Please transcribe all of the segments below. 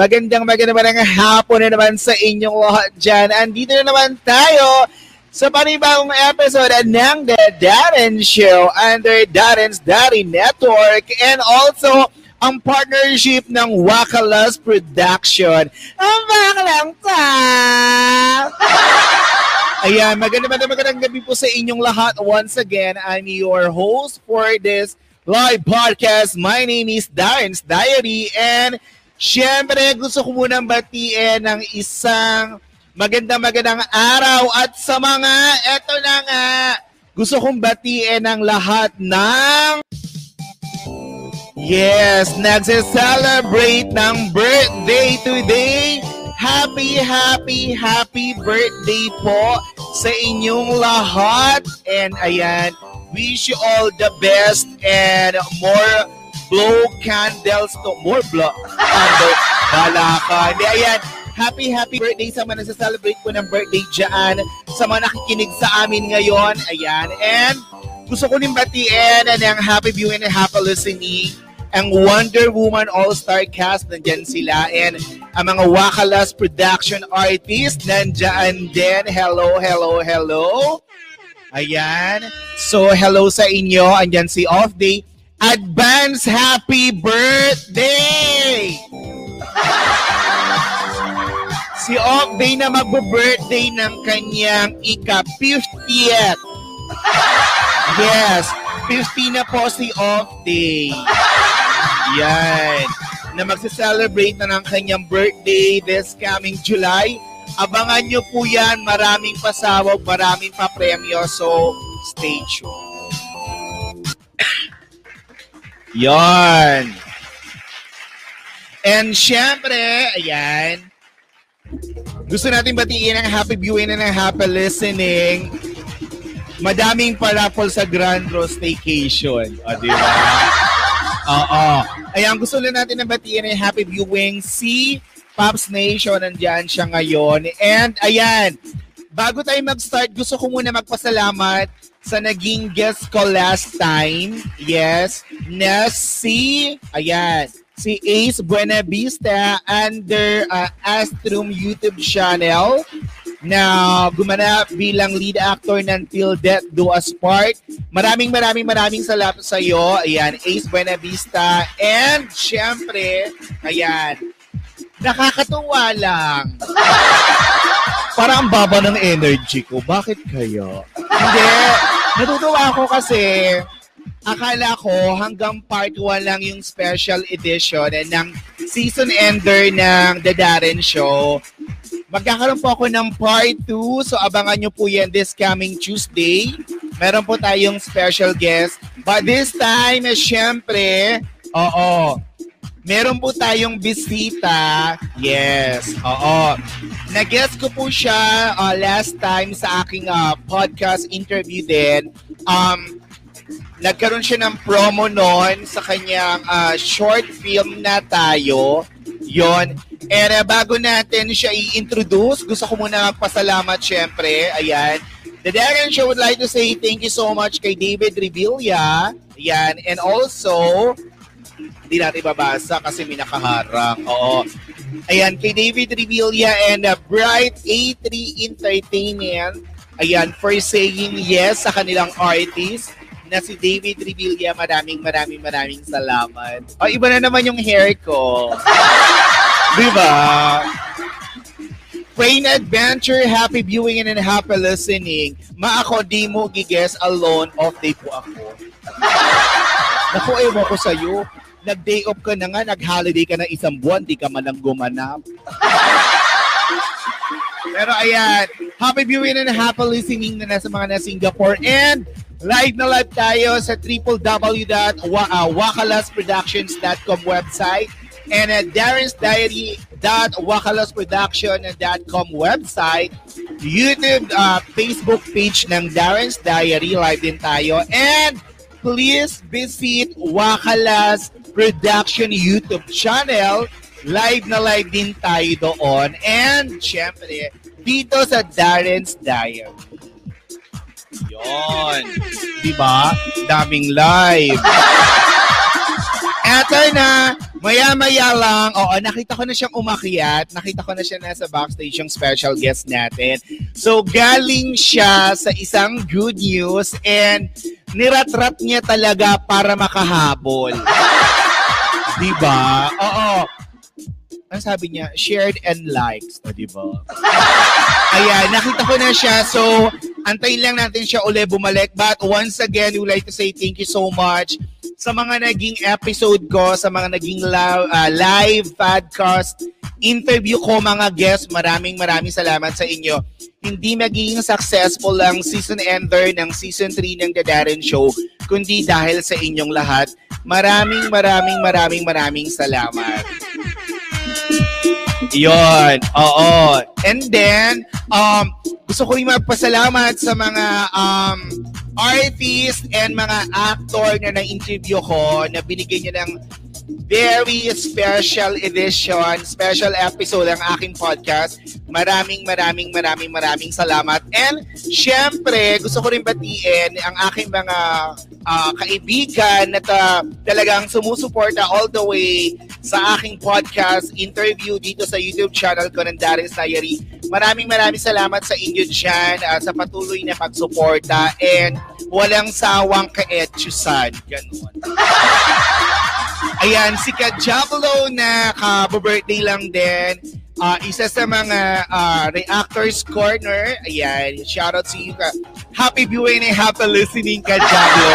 Magandang magandang magandang hapon na naman sa inyong lahat dyan. Andito na naman tayo sa panibagong episode ng The Darren Show under Darren's Daddy Network and also ang partnership ng Wakalas Production. Ang bakalang ta! Ayan, magandang magandang magandang gabi po sa inyong lahat. Once again, I'm your host for this live podcast. My name is Darren's Diary and syempre gusto ko munang batiin ng isang magandang magandang araw at sa mga eto na nga gusto kong batiin ng lahat ng Yes, nagse-celebrate ng birthday today. Happy, happy, happy birthday po sa inyong lahat. And ayan, wish you all the best and more blow candles to more blow candles. Bala ka. Hindi, ayan. Happy, happy birthday sa mga nagsa-celebrate po ng birthday dyan. Sa mga nakikinig sa amin ngayon. Ayan. And gusto ko rin batiin ng happy viewing and happy listening ang Wonder Woman All-Star cast, nandyan sila. And ang mga Wakalas production artist, nandyan din. Hello, hello, hello. Ayan. So, hello sa inyo. Andyan si Off Day. Advance happy birthday! si Off Day na magbo-birthday ng kanyang ika-50th. Yes, 50 na po si Off Day. Yan. Na magse-celebrate na ng kanyang birthday this coming July. Abangan nyo po yan. Maraming pasawag, maraming papremyo. So, stay tuned. Yan. And syempre, ayan, gusto natin batiin ang happy viewing and ang happy listening. Madaming parapol sa Grand Rose Staycation. O, di ba? Oo. Ayan, gusto lang natin na batiin ang happy viewing si Pops Nation. Nandiyan siya ngayon. And ayan, bago tayo mag-start, gusto ko muna magpasalamat sa naging guest ko last time. Yes, na si, ayan, si Ace Buenavista under uh, Astrum YouTube channel na gumanap bilang lead actor ng Till Death Do Us Part. Maraming maraming maraming salamat sa iyo. Ayan, Ace Buenavista. And syempre, ayan, nakakatuwa lang. Parang ang baba ng energy ko. Bakit kayo? Hindi. Natutuwa ako kasi akala ko hanggang part 1 lang yung special edition ng season ender ng The Darren Show. Magkakaroon po ako ng part 2. So abangan nyo po yan this coming Tuesday. Meron po tayong special guest. But this time, eh, syempre, oo, meron po tayong bisita. Yes, oo. Nag-guest ko po siya uh, last time sa aking uh, podcast interview din. Um, nagkaroon siya ng promo noon sa kanyang uh, short film na tayo. Yon. And uh, bago natin siya i-introduce, gusto ko muna magpasalamat syempre. Ayan. The Darren Show would like to say thank you so much kay David Revilla. Ayan. And also, hindi natin babasa kasi may nakaharang. Oo. Ayan, kay David Revilla and uh, Bright A3 Entertainment. Ayan, for saying yes sa kanilang artist na si David Revilla. Maraming maraming maraming salamat. O, iba na naman yung hair ko. Di ba? Train Adventure, happy viewing and happy listening. Ma ako, di mo giges alone, off day po ako. Naku, ewan ko sa'yo. Nag-day off ka na nga, nag-holiday ka na isang buwan, di ka man lang gumanap. Pero ayan, happy viewing and happy listening na nasa mga na Singapore and live na live tayo sa www.wakalasproductions.com website and at darrensdiary.wakalasproduction.com website, YouTube, uh, Facebook page ng Darren's Diary, live din tayo. And please visit Wakalas Production YouTube channel. Live na live din tayo doon. And syempre, dito sa Darren's Diary. Yon. Di ba? Daming live. Eto na, maya-maya lang, oo, nakita ko na siyang umakyat, nakita ko na siya nasa backstage yung special guest natin. So, galing siya sa isang good news and niratrat niya talaga para makahabol. Diba? Oo. Ang sabi niya, shared and likes. O, diba? Ayan, nakita ko na siya. So, antayin lang natin siya uli bumalik. But once again, we would like to say thank you so much sa mga naging episode ko, sa mga naging live, uh, live podcast, interview ko mga guests. Maraming maraming salamat sa inyo. Hindi magiging successful ang season ender ng season 3 ng The Darren Show, kundi dahil sa inyong lahat. Maraming maraming maraming maraming salamat. Yon, oo. And then, um, gusto ko rin magpasalamat sa mga um, artist and mga actor na na-interview ko na binigyan niya ng very special edition, special episode ng aking podcast. Maraming, maraming, maraming, maraming salamat. And syempre, gusto ko rin batiin ang aking mga uh, kaibigan na ta, talagang sumusuporta all the way sa aking podcast interview dito sa YouTube channel ko ng Darren's Diary. Maraming maraming salamat sa inyo dyan uh, sa patuloy na pagsuporta and walang sawang ka-etchusan. Ganun. Ayan, si Kajablo na ka-birthday lang din. Uh, isa sa mga uh, reactors corner. Ayan, shout out to you. Happy viewing and happy listening, Kajablo.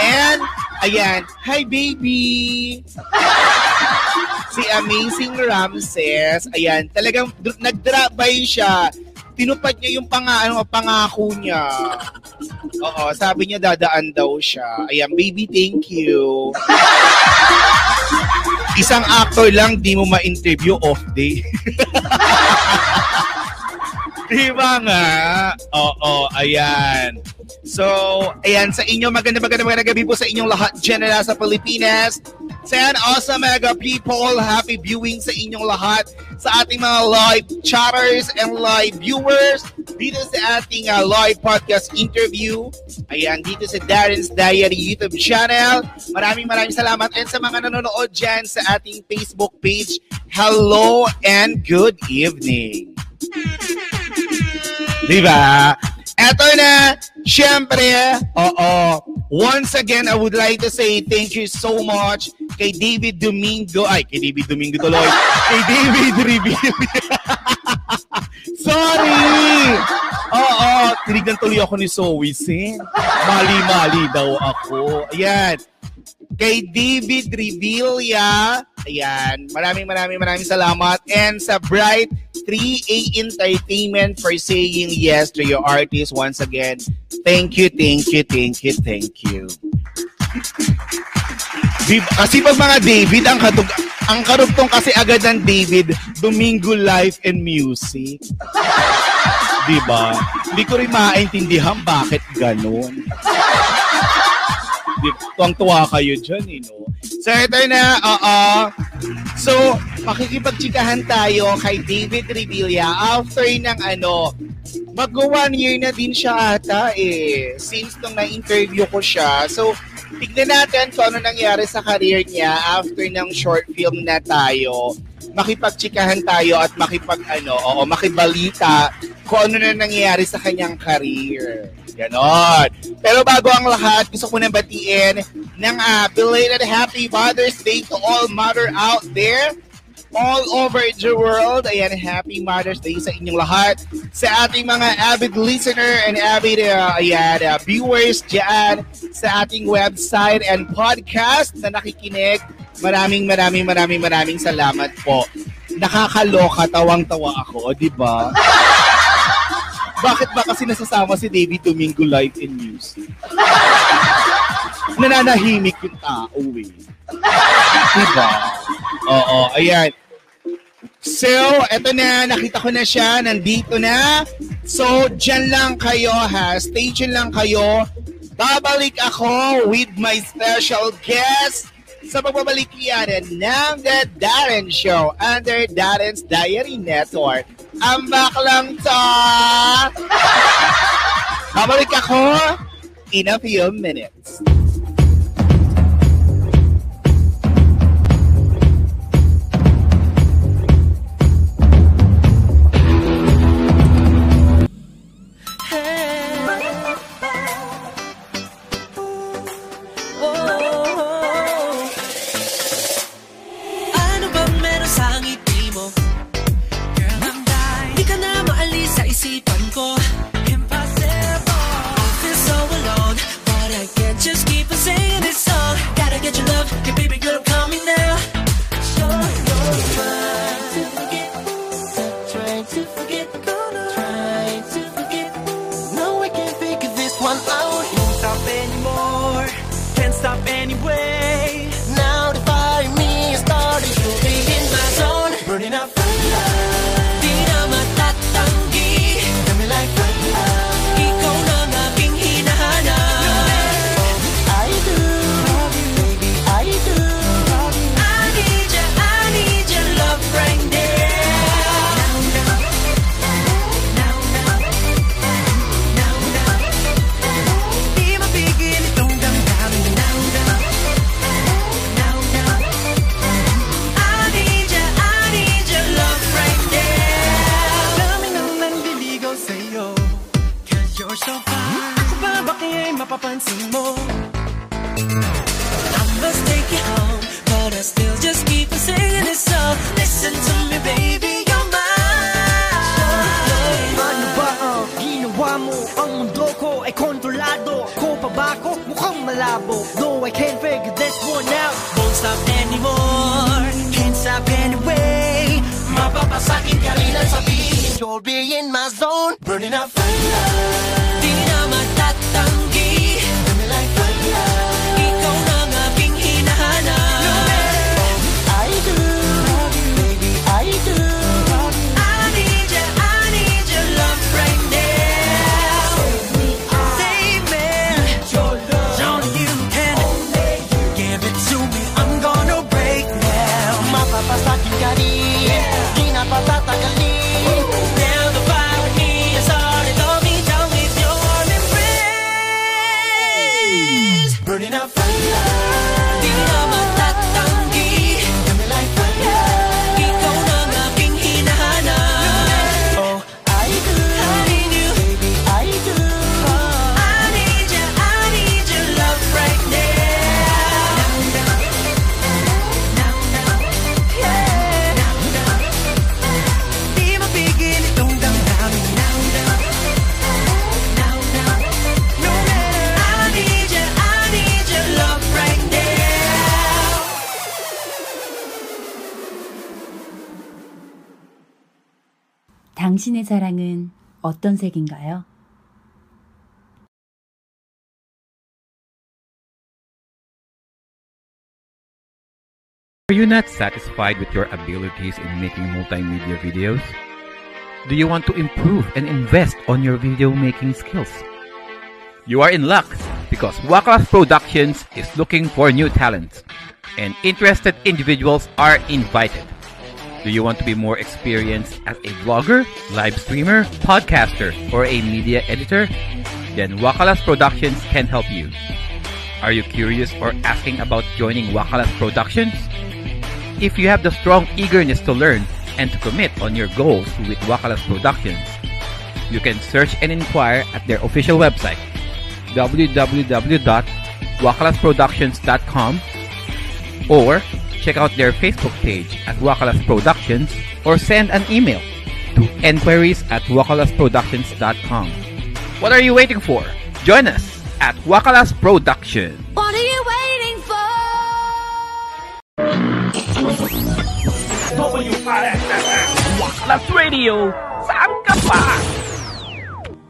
And, ayan, hi baby! si Amazing Ramses, ayan, talagang nag-drop by siya tinupad niya yung panga, ano, pangako niya. Oo, sabi niya dadaan daw siya. Ayan, baby, thank you. Isang actor lang, di mo ma-interview off day. di ba nga? Oo, ayan. So, ayan, sa inyo, maganda maganda maganda gabi po sa inyong lahat dyan na sa Pilipinas. San awesome mega people, happy viewing sa inyong lahat sa ating mga live chatters and live viewers dito sa ating uh, live podcast interview. Ayan, dito sa Darren's Diary YouTube channel. Maraming maraming salamat and sa mga nanonood dyan sa ating Facebook page, hello and good evening. Diba? Eto na, syempre, oo, once again, I would like to say thank you so much kay David Domingo, ay, kay David Domingo tuloy, kay David Reveal. Sorry! Oo, tinignan tuloy ako ni Zoe Sin. Mali-mali daw ako. Ayan. Kay David Revilla, ayan, maraming maraming maraming salamat. And sa Bright 3A Entertainment for saying yes to your artist once again. Thank you, thank you, thank you, thank you. Kasi pag mga David, ang, katug ang karugtong kasi agad ng David, Domingo Life and Music. diba? Hindi ko rin maintindihan bakit ganun. Tuwang-tuwa kayo dyan, eh, no? So, ito na, oo. So, makikipagtsikahan tayo kay David Revilla after ng ano, mag one year na din siya ata eh. Since nung na-interview ko siya. So, tignan natin kung ano nangyari sa career niya after ng short film na tayo. Makipagtsikahan tayo at makipag ano, oo, makibalita kung ano na nangyayari sa kanyang career. Ganon. Pero bago ang lahat, gusto ko na batiin ng uh, belated Happy Mother's Day to all mother out there all over the world. Ayan, happy Mother's Day sa inyong lahat. Sa ating mga avid listener and avid uh, ayan, uh, viewers dyan sa ating website and podcast na nakikinig. Maraming, maraming, maraming, maraming salamat po. Nakakaloka, tawang-tawa ako, di ba? Bakit ba kasi nasasama si David Domingo live in music? Nananahimik yung tao eh. Diba? Oo, ayan. So, eto na, nakita ko na siya, nandito na. So, dyan lang kayo ha, stay dyan lang kayo. Babalik ako with my special guest sa pagbabalik ng The Darren Show under Darren's Diary Network. Ang back lang to! Babalik ako in a few minutes. 색인가요? Are you not satisfied with your abilities in making multimedia videos? Do you want to improve and invest on your video making skills? You are in luck because Wakalas Productions is looking for new talents and interested individuals are invited. Do you want to be more experienced as a vlogger, live streamer, podcaster, or a media editor? Then Wakalas Productions can help you. Are you curious or asking about joining Wakalas Productions? If you have the strong eagerness to learn and to commit on your goals with Wakalas Productions, you can search and inquire at their official website www.wakalasproductions.com or check out their Facebook page at Wakalas Productions or send an email to enquiries at wakalasproductions.com. What are you waiting for? Join us at Wakalas Productions. What are you waiting for? Wakalas Radio! Saan ka pa?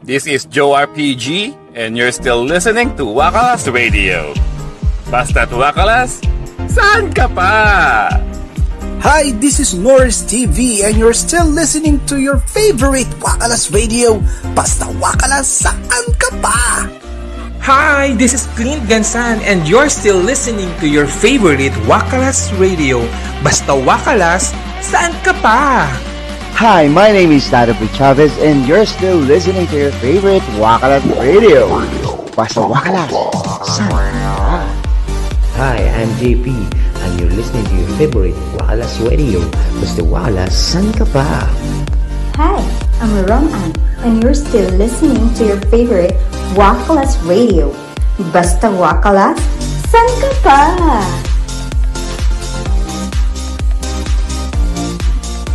This is Joe RPG, and you're still listening to Wakalas Radio. Basta't Wakalas, saan ka pa? Hi, this is Norris TV and you're still listening to your favorite Wakalas Radio. Basta Wakalas, saan ka pa? Hi, this is Clint Gansan and you're still listening to your favorite Wakalas Radio. Basta Wakalas, saan ka pa? Hi, my name is Tadapi Chavez and you're still listening to your favorite Wakalas Radio. Basta Wakalas, saan ka pa? Hi, I'm JP and you're listening to your favorite Wakalas Radio. Basta Wakalas, san ka pa? Hi, I'm Rom Ann, and you're still listening to your favorite Wakalas Radio. Basta Wakalas, san ka pa?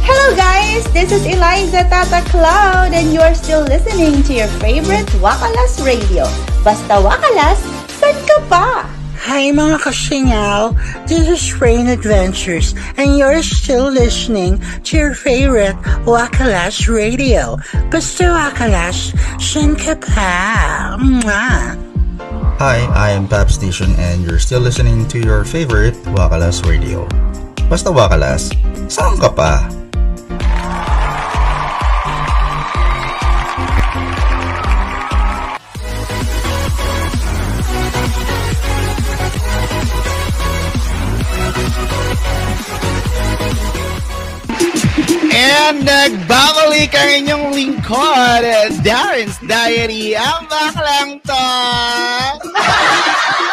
Hello guys, this is Eliza Tata Cloud and you are still listening to your favorite Wakalas Radio. Basta Wakalas, san ka pa? Hi mga kasingaw, this is Rain Adventures and you're still listening to your favorite Wakalas Radio. Basta Wakalas, san ka pa? Hi, I am Pap Station and you're still listening to your favorite Wakalas Radio. Basta Wakalas, saan ka pa? Yan, nagbabalik ang inyong lingkod, Darren's Diary, ang baklang to.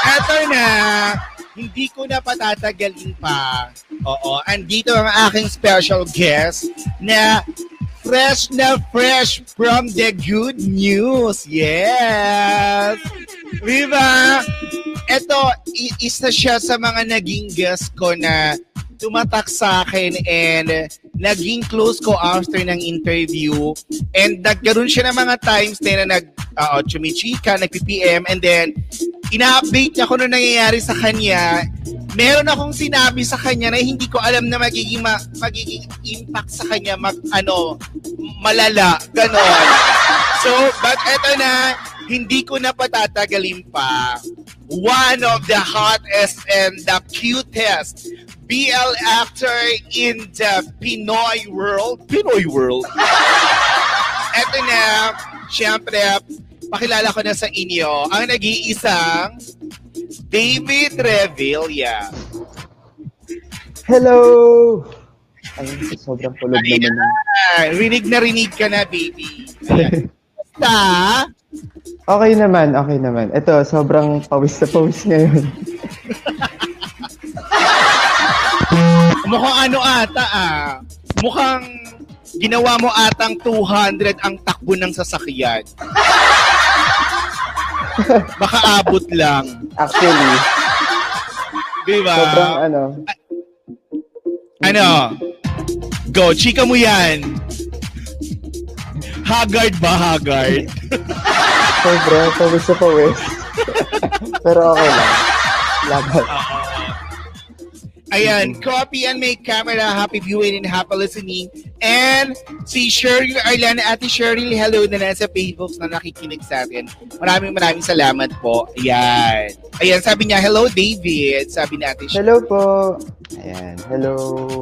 Eto na, hindi ko na patatagalin pa. Oo, andito ang aking special guest na fresh na fresh from the good news. Yes! Diba? Ito, isa siya sa mga naging guest ko na tumatak sa akin and naging close ko after ng interview and nagkaroon siya ng mga times din na nag uh, chumichika, nag-PPM and then ina-update niya kung ano nangyayari sa kanya. Meron akong sinabi sa kanya na hindi ko alam na magiging ma- magiging impact sa kanya mag ano malala ganon. So, but eto na, hindi ko na patatagalin pa. One of the hottest and the cutest BL actor in the Pinoy world. Pinoy world. Eto na, syempre, pakilala ko na sa inyo ang nag-iisang David Revilla. Hello! Ay, sobrang kulog naman. rinig na rinig ka na, baby. Basta, Okay naman, okay naman. Ito, sobrang pawis na pawis ngayon. mukhang ano ata ah. Mukhang ginawa mo atang 200 ang takbo ng sasakyan. Baka abot lang. Actually, Di ba? sobrang ano, Ano? Go, chika mo yan. Haggard ba, Haggard? sobrang pawis na pawis. Pero okay lang. Laban. Ayan, copy and make camera. Happy viewing and happy listening. And si Cheryl Arlana, Ate Cheryl, hello na nasa Facebook na nakikinig sa atin. Maraming maraming salamat po. Ayan. Ayan, sabi niya, hello David. Sabi ni Ate Cheryl. Hello po. Ayan, hello.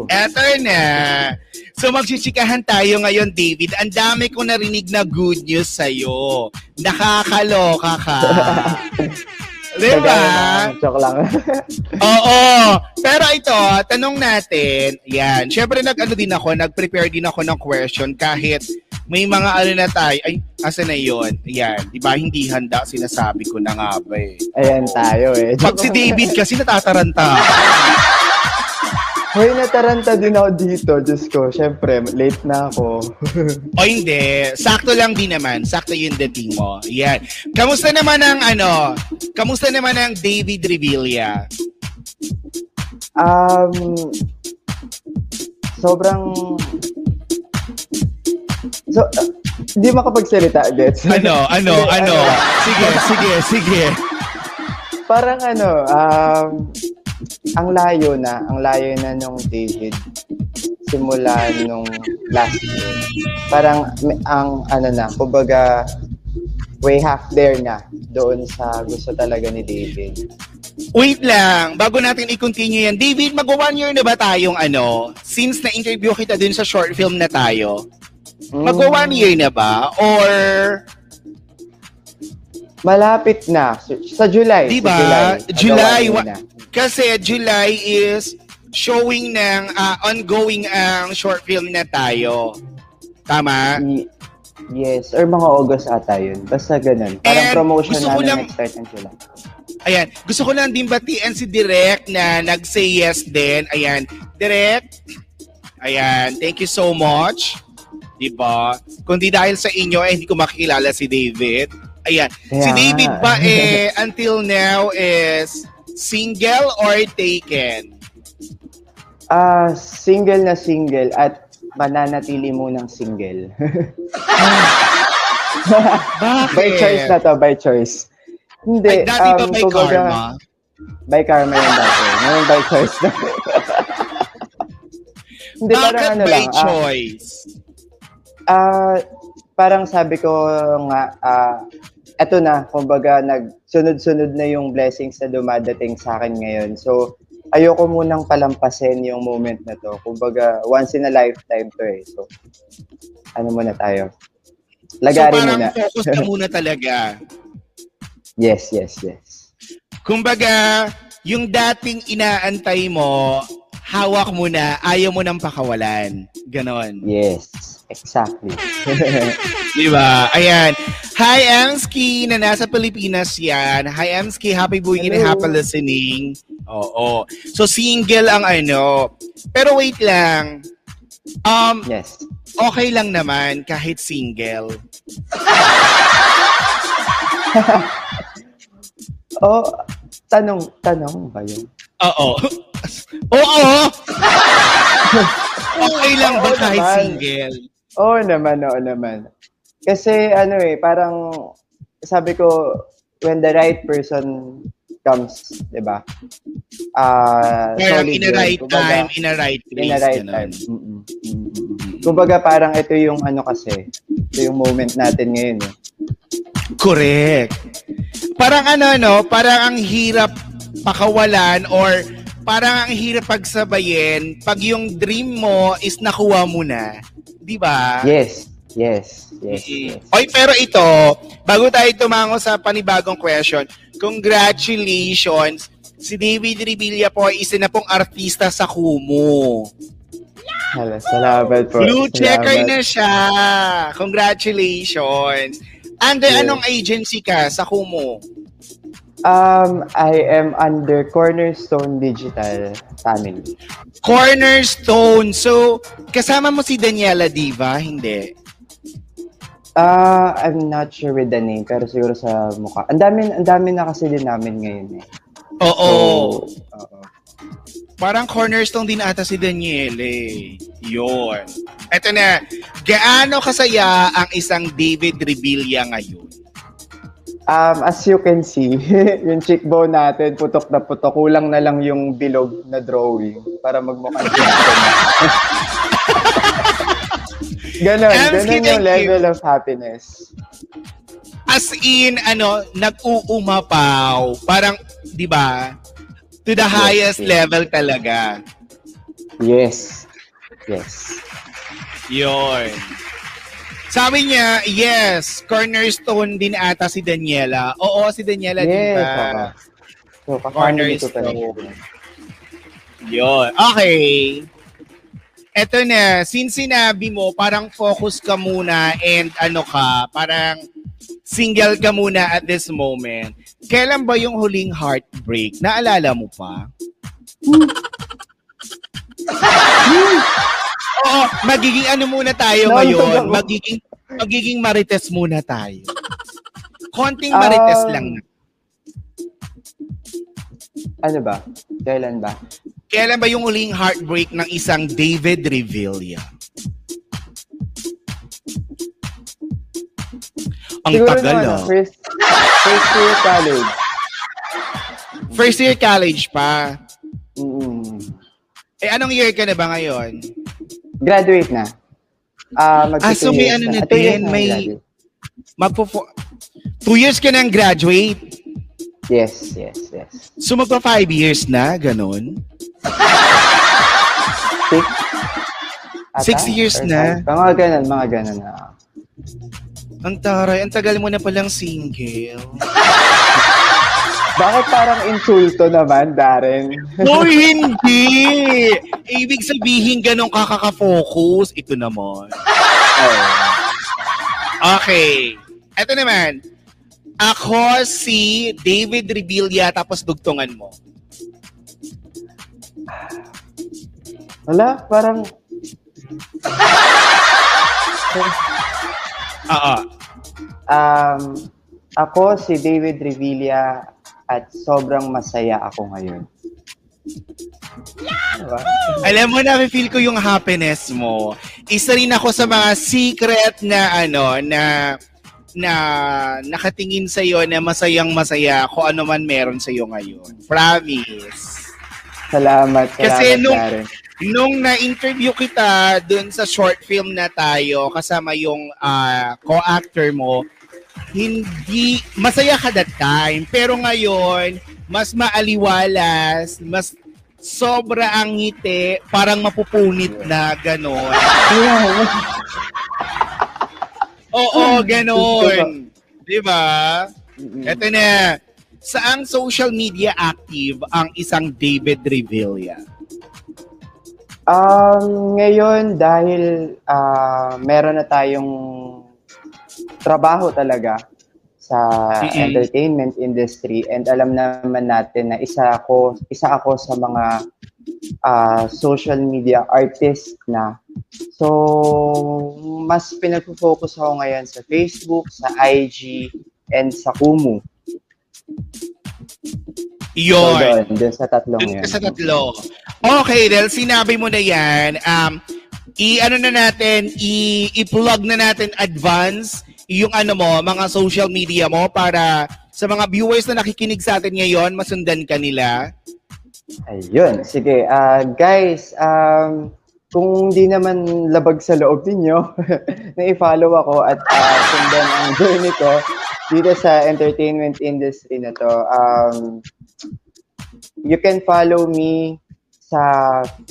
Eto na. So magsichikahan tayo ngayon, David. Ang dami ko narinig na good news sa'yo. Nakakaloka ka. Diba? Joke lang. Oo. Pero ito, tanong natin, yan. Siyempre nag-ano din ako, nag-prepare din ako ng question kahit may mga ano na tayo, ay, asa na yun? Yan, di ba? Hindi handa, sinasabi ko na nga ba eh. Ayan tayo eh. Pag si David kasi natataranta. Hoy, nataranta din ako dito. Diyos ko, syempre, late na ako. O hindi, sakto lang din naman. Sakto yung dating mo. Yan. Kamusta naman ang ano? Kamusta naman ang David Revilla? um, sobrang... So, uh, hindi makapagsalita, Gets. Ano, ano, Hindi, ano? Sige, sige, sige. Parang ano, um, ang layo na, ang layo na nung David simula nung last year. Parang ang ano na, kumbaga way half there na doon sa gusto talaga ni David. Wait lang, bago natin i-continue yan. David, mag-one year na ba tayong ano? Since na-interview kita dun sa short film na tayo. Mag-one year na ba? Or, Malapit na. Sa July. di sa ba? July. July, wa-. Kasi July is showing ng ah, ongoing ang short film na tayo. Tama? Y- Yes, or mga August ata yun. Basta ganun. Parang And promotion namin lang- nag-start ng July. Ayan, gusto ko lang din batiin si Direk na nag-say yes din. Ayan, Direk, ayan, thank you so much. Diba? Kung di dahil sa inyo, eh, hindi ko makikilala si David. Ayan, si Kaya David ba eh, until now is single or taken? Ah, single na single at mananatili munang single. By choice na to, by choice. Hindi. Ay, dati ba um, by kumbaga, karma? By karma yun dati. Ngayon by choice na. Hindi, Bakit parang ano by lang. ah, choice? Ah, parang sabi ko nga, ah, eto na, kumbaga, nagsunod-sunod na yung blessings na dumadating sa akin ngayon. So, ayoko munang palampasin yung moment na to. Kumbaga, once in a lifetime to eh. So, ano muna tayo? Lagarin so parang muna. focus ka muna talaga. yes, yes, yes. Kumbaga, yung dating inaantay mo, hawak mo na, ayaw mo nang pakawalan. Ganon. Yes, exactly. Di ba? Ayan. Hi, Amski, na nasa Pilipinas yan. Hi, Amski. Happy viewing and happy listening. Oo. So, single ang ano. Pero wait lang. Um, yes. Okay lang naman kahit single. oh, tanong, tanong ba yun? Oo. Oo! okay lang ba kahit naman. single? Oo naman, oo naman. Kasi ano eh, parang sabi ko, when the right person comes, di ba? Ah, Parang in a right Kumbaga, time, in a right place. In a right ganun. time. Mm-mm. Kumbaga parang ito yung ano kasi, ito yung moment natin ngayon eh. Correct. Parang ano, no? Parang ang hirap pakawalan or parang ang hirap pagsabayin pag yung dream mo is nakuha mo na. Di ba? Yes. Yes. Yes. yes. Oy, pero ito, bago tayo tumango sa panibagong question, congratulations! Si David Revilla po ay isa na pong artista sa Kumu. Hala, salamat po. Blue checker Salamat. na siya. Congratulations. Under Yes. anong agency ka sa Kumu? Um, I am under Cornerstone Digital Family. Cornerstone. So, kasama mo si Daniela Diva? Hindi. Ah, I'm not sure with the name, pero siguro sa mukha. Ang dami, ang dami na kasi din namin ngayon eh. Oo. So, oo. Parang cornerstone din ata si Daniela eh. Yun. Eto na. Gaano kasaya ang isang David Revilla ngayon? Um, as you can see, yung cheekbone natin, putok na putok. Kulang na lang yung bilog na drawing para magmukhang cheekbone. ganon, Amski, ganon yung thank you. level of happiness. As in, ano, nag-uumapaw. Parang, di ba? To the highest yes. level talaga. Yes. Yes. Yun. Sabi niya, yes, cornerstone din ata si Daniela. Oo, si Daniela din Yes, ba? oo. So. Cornerstone. Yun. Okay. Eto na, since sinabi mo, parang focus ka muna and ano ka, parang single ka muna at this moment. Kailan ba yung huling heartbreak? Naalala mo pa? Oo, magiging ano muna tayo ngayon. Magiging, magiging marites muna tayo. Konting marites Um, lang. Ano ba? Kailan ba? Kailan ba yung huling heartbreak ng isang David Revilla? Ang Siguro tagal naman, ah. First, first year college. First year college pa. Mm. Eh, anong year ka na ba ngayon? Graduate na. Ah, magsi Ah, so may ano na Ah, years din, na may... graduate. Magpo two years ka nang graduate. Yes, yes, yes. So magpa five years na, ganun? Six? Six Ata? years Or na. five? Mga ganun, mga ganun na. Ang taray, ang tagal mo na palang single. Bakit parang insulto naman, Darren? Uy, hindi! Ibig sabihin ganun kakaka-focus. Ito naman. Okay. Ito naman. Ako si David Revilla tapos dugtungan mo. Wala, parang... Oo. Um, ako si David Revilla at sobrang masaya ako ngayon. Diba? Alam mo na, feel ko yung happiness mo. Isa rin ako sa mga secret na ano, na na nakatingin sa iyo na masayang masaya kung ano man meron sa iyo ngayon. Promise. Salamat, salamat, Kasi nung, Darren. nung na-interview kita dun sa short film na tayo, kasama yung ah, co-actor mo, hindi, masaya ka that time. Pero ngayon, mas maaliwalas, mas sobra ang ngiti, parang mapupunit na gano'n. Oo, gano'n. Di ba? Ito na. Saang social media active ang isang David Revilla? Um, ngayon, dahil ah, meron na tayong trabaho talaga sa Mm-mm. entertainment industry and alam naman natin na isa ako isa ako sa mga ah, social media artist na so mas pinag-focus ako ngayon sa Facebook, sa IG and sa Kumu. Yun. So, doon, doon sa tatlong Dun yun. sa tatlo. Okay, dahil sinabi mo na yan, um, i-ano na natin, i- i-plug na natin advance yung ano mo, mga social media mo para sa mga viewers na nakikinig sa atin ngayon, masundan ka nila. Ayun, sige. Ah, guys, um, kung di naman labag sa loob ninyo, na i-follow ako at ah, sundan ang journey ko dito sa entertainment industry na to. Um, you can follow me sa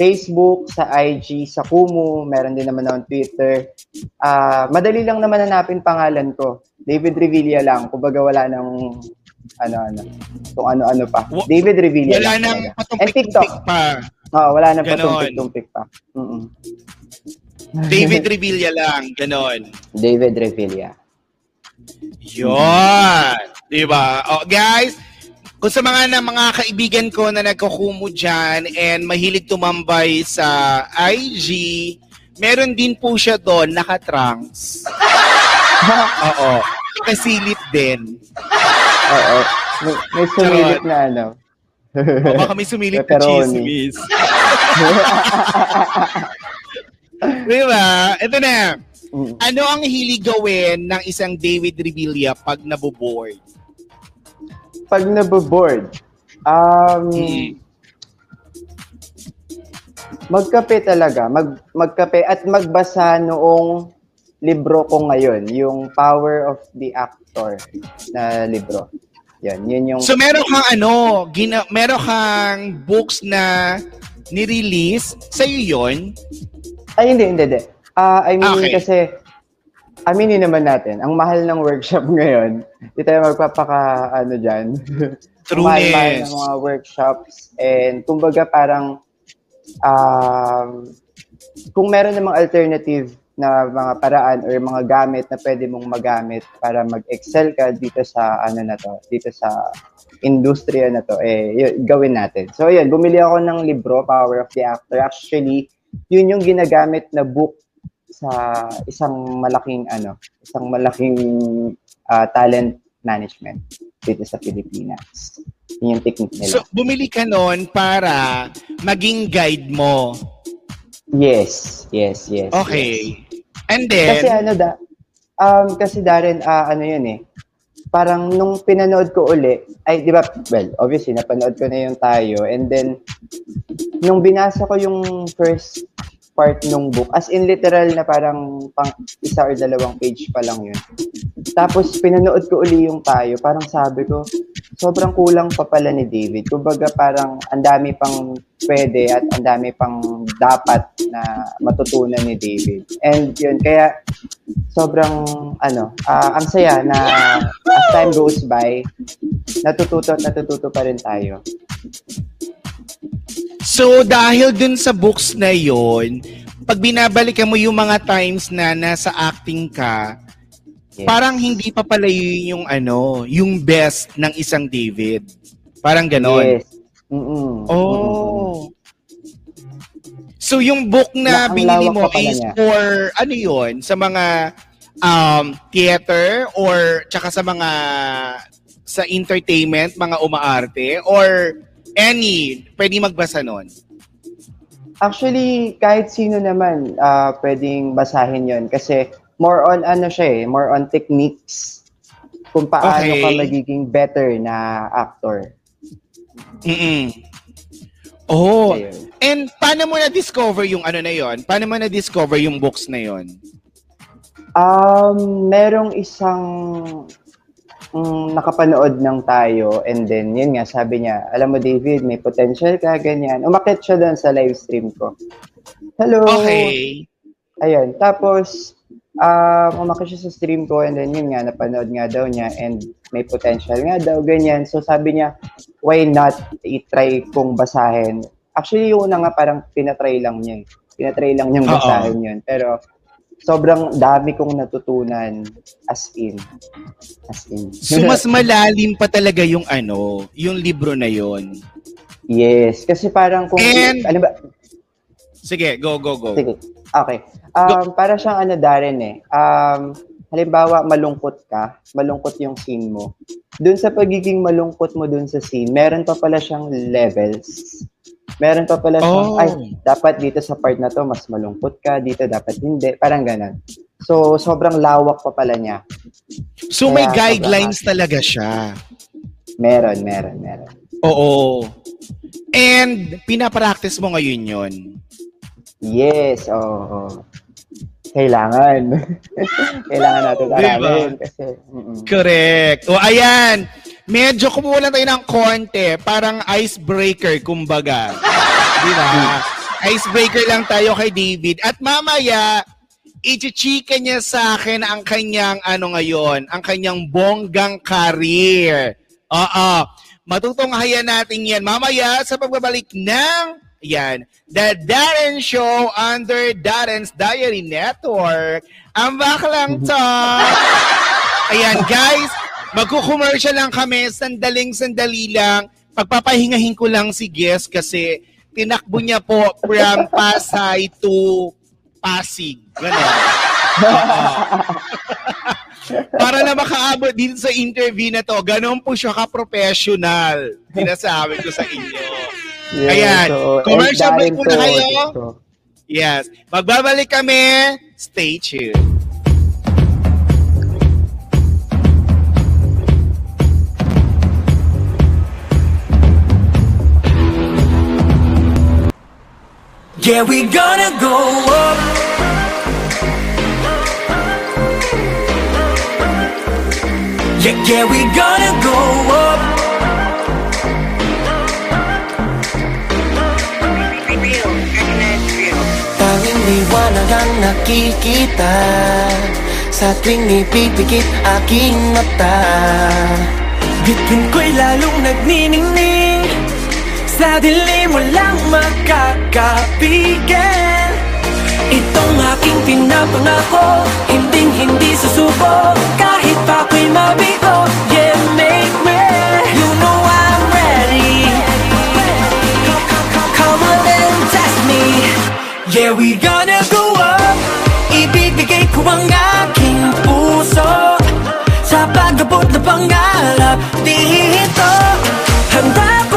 Facebook, sa IG, sa Kumu, meron din naman akong Twitter. Ah, madali lang naman hanapin pangalan ko. David Revilla lang. Kumbaga wala nang ano ano kung ano-ano pa. David Revilla. Wala lang nang talaga. And TikTok. patumpik pa. Oo, wala nang patumpik-tumpik pa. Mm-mm. David Revilla lang, ganon. David Revilla. Yun! Diba? O, guys, kung sa mga na mga kaibigan ko na nagkukumo dyan and mahilig tumambay sa IG, meron din po siya doon, naka-trunks. Oo. Nakasilip din. Oo. May, may sumilip na ano. O, baka may sumilip na chismis. diba? Ito na. Ano ang hilig gawin ng isang David Revilla pag naboboard? Pag naboboard, um, magkape talaga. Mag, magkape at magbasa noong libro ko ngayon, yung Power of the Actor na libro. Yan, yun yung... So meron kang ano, gina, meron kang books na ni-release sa'yo yon Ay, hindi, hindi, hindi. Ah, I mean, Okay. kasi, aminin naman natin, ang mahal ng workshop ngayon, hindi tayo magpapaka, ano dyan, ang mahal-mahal Trueness. ng mga workshops, and kumbaga parang, um, kung meron namang alternative na mga paraan or mga gamit na pwede mong magamit para mag-excel ka dito sa ano na to, dito sa industriya na to, eh, yun, gawin natin. So, yun, bumili ako ng libro, Power of the Actor. Actually, yun yung ginagamit na book sa isang malaking ano, isang malaking ah, talent management dito sa Pilipinas. Yun yung technique nila. So bumili ka noon para maging guide mo. yes, yes, yes. yes. Okay. And then, Kasi ano da, um, kasi Darren, ah, ano yun eh, parang nung pinanood ko uli, ay di ba, well, obviously, napanood ko na yung tayo, and then, nung binasa ko yung first part nung book, as in literal na parang pang isa or dalawang page pa lang yun. Tapos, pinanood ko uli yung tayo, parang sabi ko, sobrang kulang pa pala ni David. Kumbaga parang ang dami pang pwede at ang dami pang dapat na matutunan ni David. And yun, kaya sobrang ano, ah, ang saya na as time goes by, natututo at natututo pa rin tayo. So dahil dun sa books na yon, pag binabalikan mo yung mga times na nasa acting ka, parang hindi pa pala yun yung ano, yung best ng isang David. Parang ganon. Yes. Mm-mm. Oh. So yung book na Na- ang binili mo is niya. for ano yon sa mga um, theater or tsaka sa mga sa entertainment, mga umaarte or any, pwede magbasa nun. Actually, kahit sino naman ah pwedeng basahin yon kasi more on ano siya eh, more on techniques kung paano Okay. ka magiging better na actor. Mm Oh, Ayun. and paano mo na-discover yung ano na yon? Paano mo na-discover yung books na yon? Um, merong isang mm, nakapanood ng tayo and then yun nga sabi niya, alam mo David, may potential ka, ganyan. Umakit siya doon sa live stream ko. Hello! Okay. Ayun. Tapos, um, umakit siya sa stream ko and then yun nga, napanood nga daw niya and may potential nga daw, ganyan. So sabi niya, why not i-try kong basahin? Actually, yung una nga parang pinatry lang niya. eh. Pinatry lang niyang basahin yun. Pero sobrang dami kong natutunan as in. As in. So mas malalim pa talaga yung ano, yung libro na yon. yes. Kasi parang kung... And- ano ba? Sige, go, go, go. Sige. Okay. Um, para siyang ano, Darren eh. Um, halimbawa, malungkot ka, malungkot yung scene mo. Doon sa pagiging malungkot mo doon sa scene, meron pa pala siyang levels. Meron pa pala siyang, Oh. ay, dapat dito sa part na to, mas malungkot ka, dito dapat hindi. Parang ganun. So, sobrang lawak pa pala niya. So may Kaya guidelines talaga siya. Meron, meron, meron. Oo. And pinapractice mo ngayon yon. Yes, oo. oo. Kailangan. Kailangan natin Diba? aralin. Kasi, mm-mm. Correct. O ayan, medyo kumuha tayo ng konti, parang icebreaker, kumbaga. Di ba? Icebreaker lang tayo kay David. At mamaya, ichichika niya sa akin ang kanyang ano ngayon, ang kanyang bonggang career. Oo. Matutunghayan natin yan mamaya sa pagbabalik ng yan, The Darren Show under Darren's Diary Network. Ang baklang to. Ayan, guys, magko-commercial lang kami. Sandaling sandali lang. Pagpapahingahin ko lang si Guest kasi tinakbo niya po from Pasay to Pasig. Ganon. Oo. Para na makaabot dito sa interview na to, ganon po siya ka-professional. Sinasabi ko sa inyo. Yes, Ayan. oo. Commercial break muna kayo. Yes. Magbabalik kami. Stay tuned. Yeah, we gonna go up. Yeah, yeah, we gonna go up. Tanging liwanag ang nakikita Sa tuwing ipipikit aking mata Bituin ko'y lalong nagniningning Sa dilim walang makakapigil Itong aking pinapangako Hinding hindi susuko. Kahit pa ako'y mabigo Yeah, make me. You know I'm ready. Come on and test me. Yeah, we gonna go up. Ibibigay ko ang aking puso. Sa pag-abot na pangarap dito Handa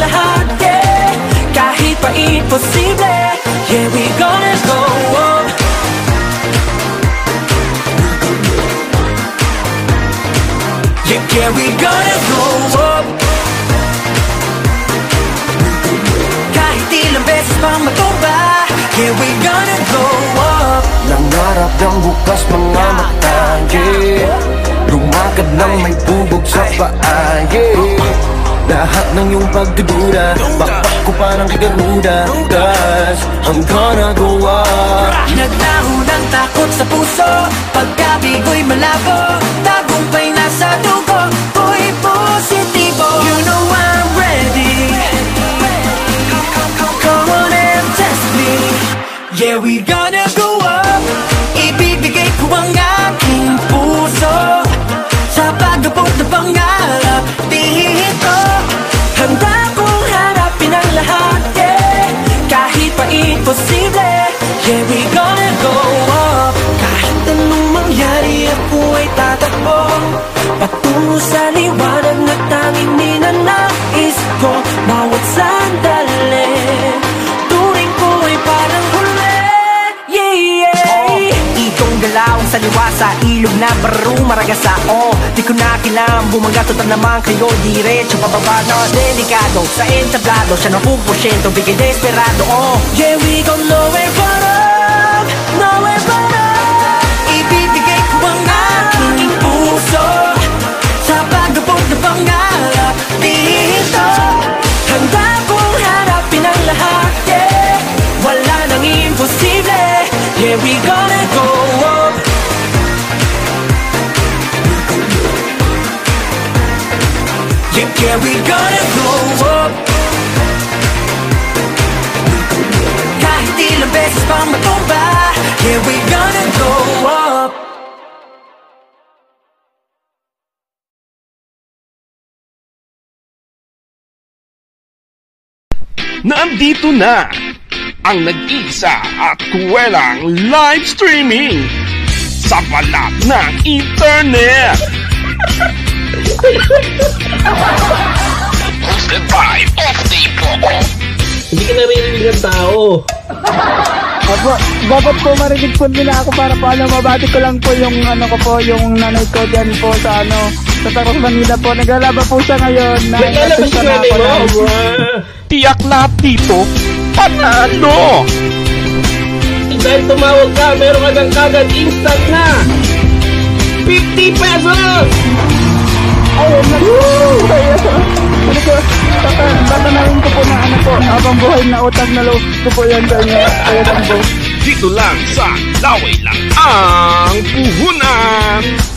lahat, yeah Kahit pa imposible. Yeah, we gonna go up Yeah, yeah, we gonna go up Kahit ilang beses pang matumba Yeah, we gonna go Lahat ng iyong pagdududa Bakbak ko parang kigaruda Cause I'm gonna go up. Naglaho ng takot sa puso Pagkabigo'y malabo. Tagumpay na sa dugo Ko'y positibo. You know I'm ready. Come on and test me. Yeah, we gonna go up. Ibibigay ko ang dito Handa kong harapin ang lahat, yeah. Kahit pa imposible Yeah, we gonna go up Kahit anong mangyari ako ay tatakbo. Patungo sa liwanag na tanging ninanais ko Bawat sandali. Turing ko ay parang huli Yeah, yeah. Ikong galaw sa liwa sa ilog na baro maragasa Oh, ko na kailangan bumaga Total naman kayo diretso pababa no Delikado. Sa entablado Siya na pupusyento bigay desperado Oh, Yeah, we gon' nowhere but up Nowhere but up Ibibigay ko ang aking puso Sa pag-abot na pangarap dito Handa kong harapin ang lahat, yeah. Wala nang imposible. Yeah, we gonna go Yeah, we gonna go up. Kahit ilang beses pang matumba Yeah, we gonna go up. Nandito na ang nag-iisa at kuwelang live streaming sa balat ng internet. Hosted by Ofty Poco. Hindi ka naririnig ng tao. Opo, dapat po marinig po nila ako para po ano, mabati ko lang po yung ano ko po, yung nanay ko dyan po sa ano, sa Tacos Manila po. Naglalaba po siya ngayon. Na, Naglalaba si nanay mo? Tiyak lahat dito, panalo! Dahil tumawag ka, meron ka ng kagad instant na 50 pesos! Ayun na po. Ano po, baka, baka narin ko po na ano po, habang buhay na utang na loob ko po yan sa inyo. Kaya lang po. Dito lang sa Laway lang ang puhunan!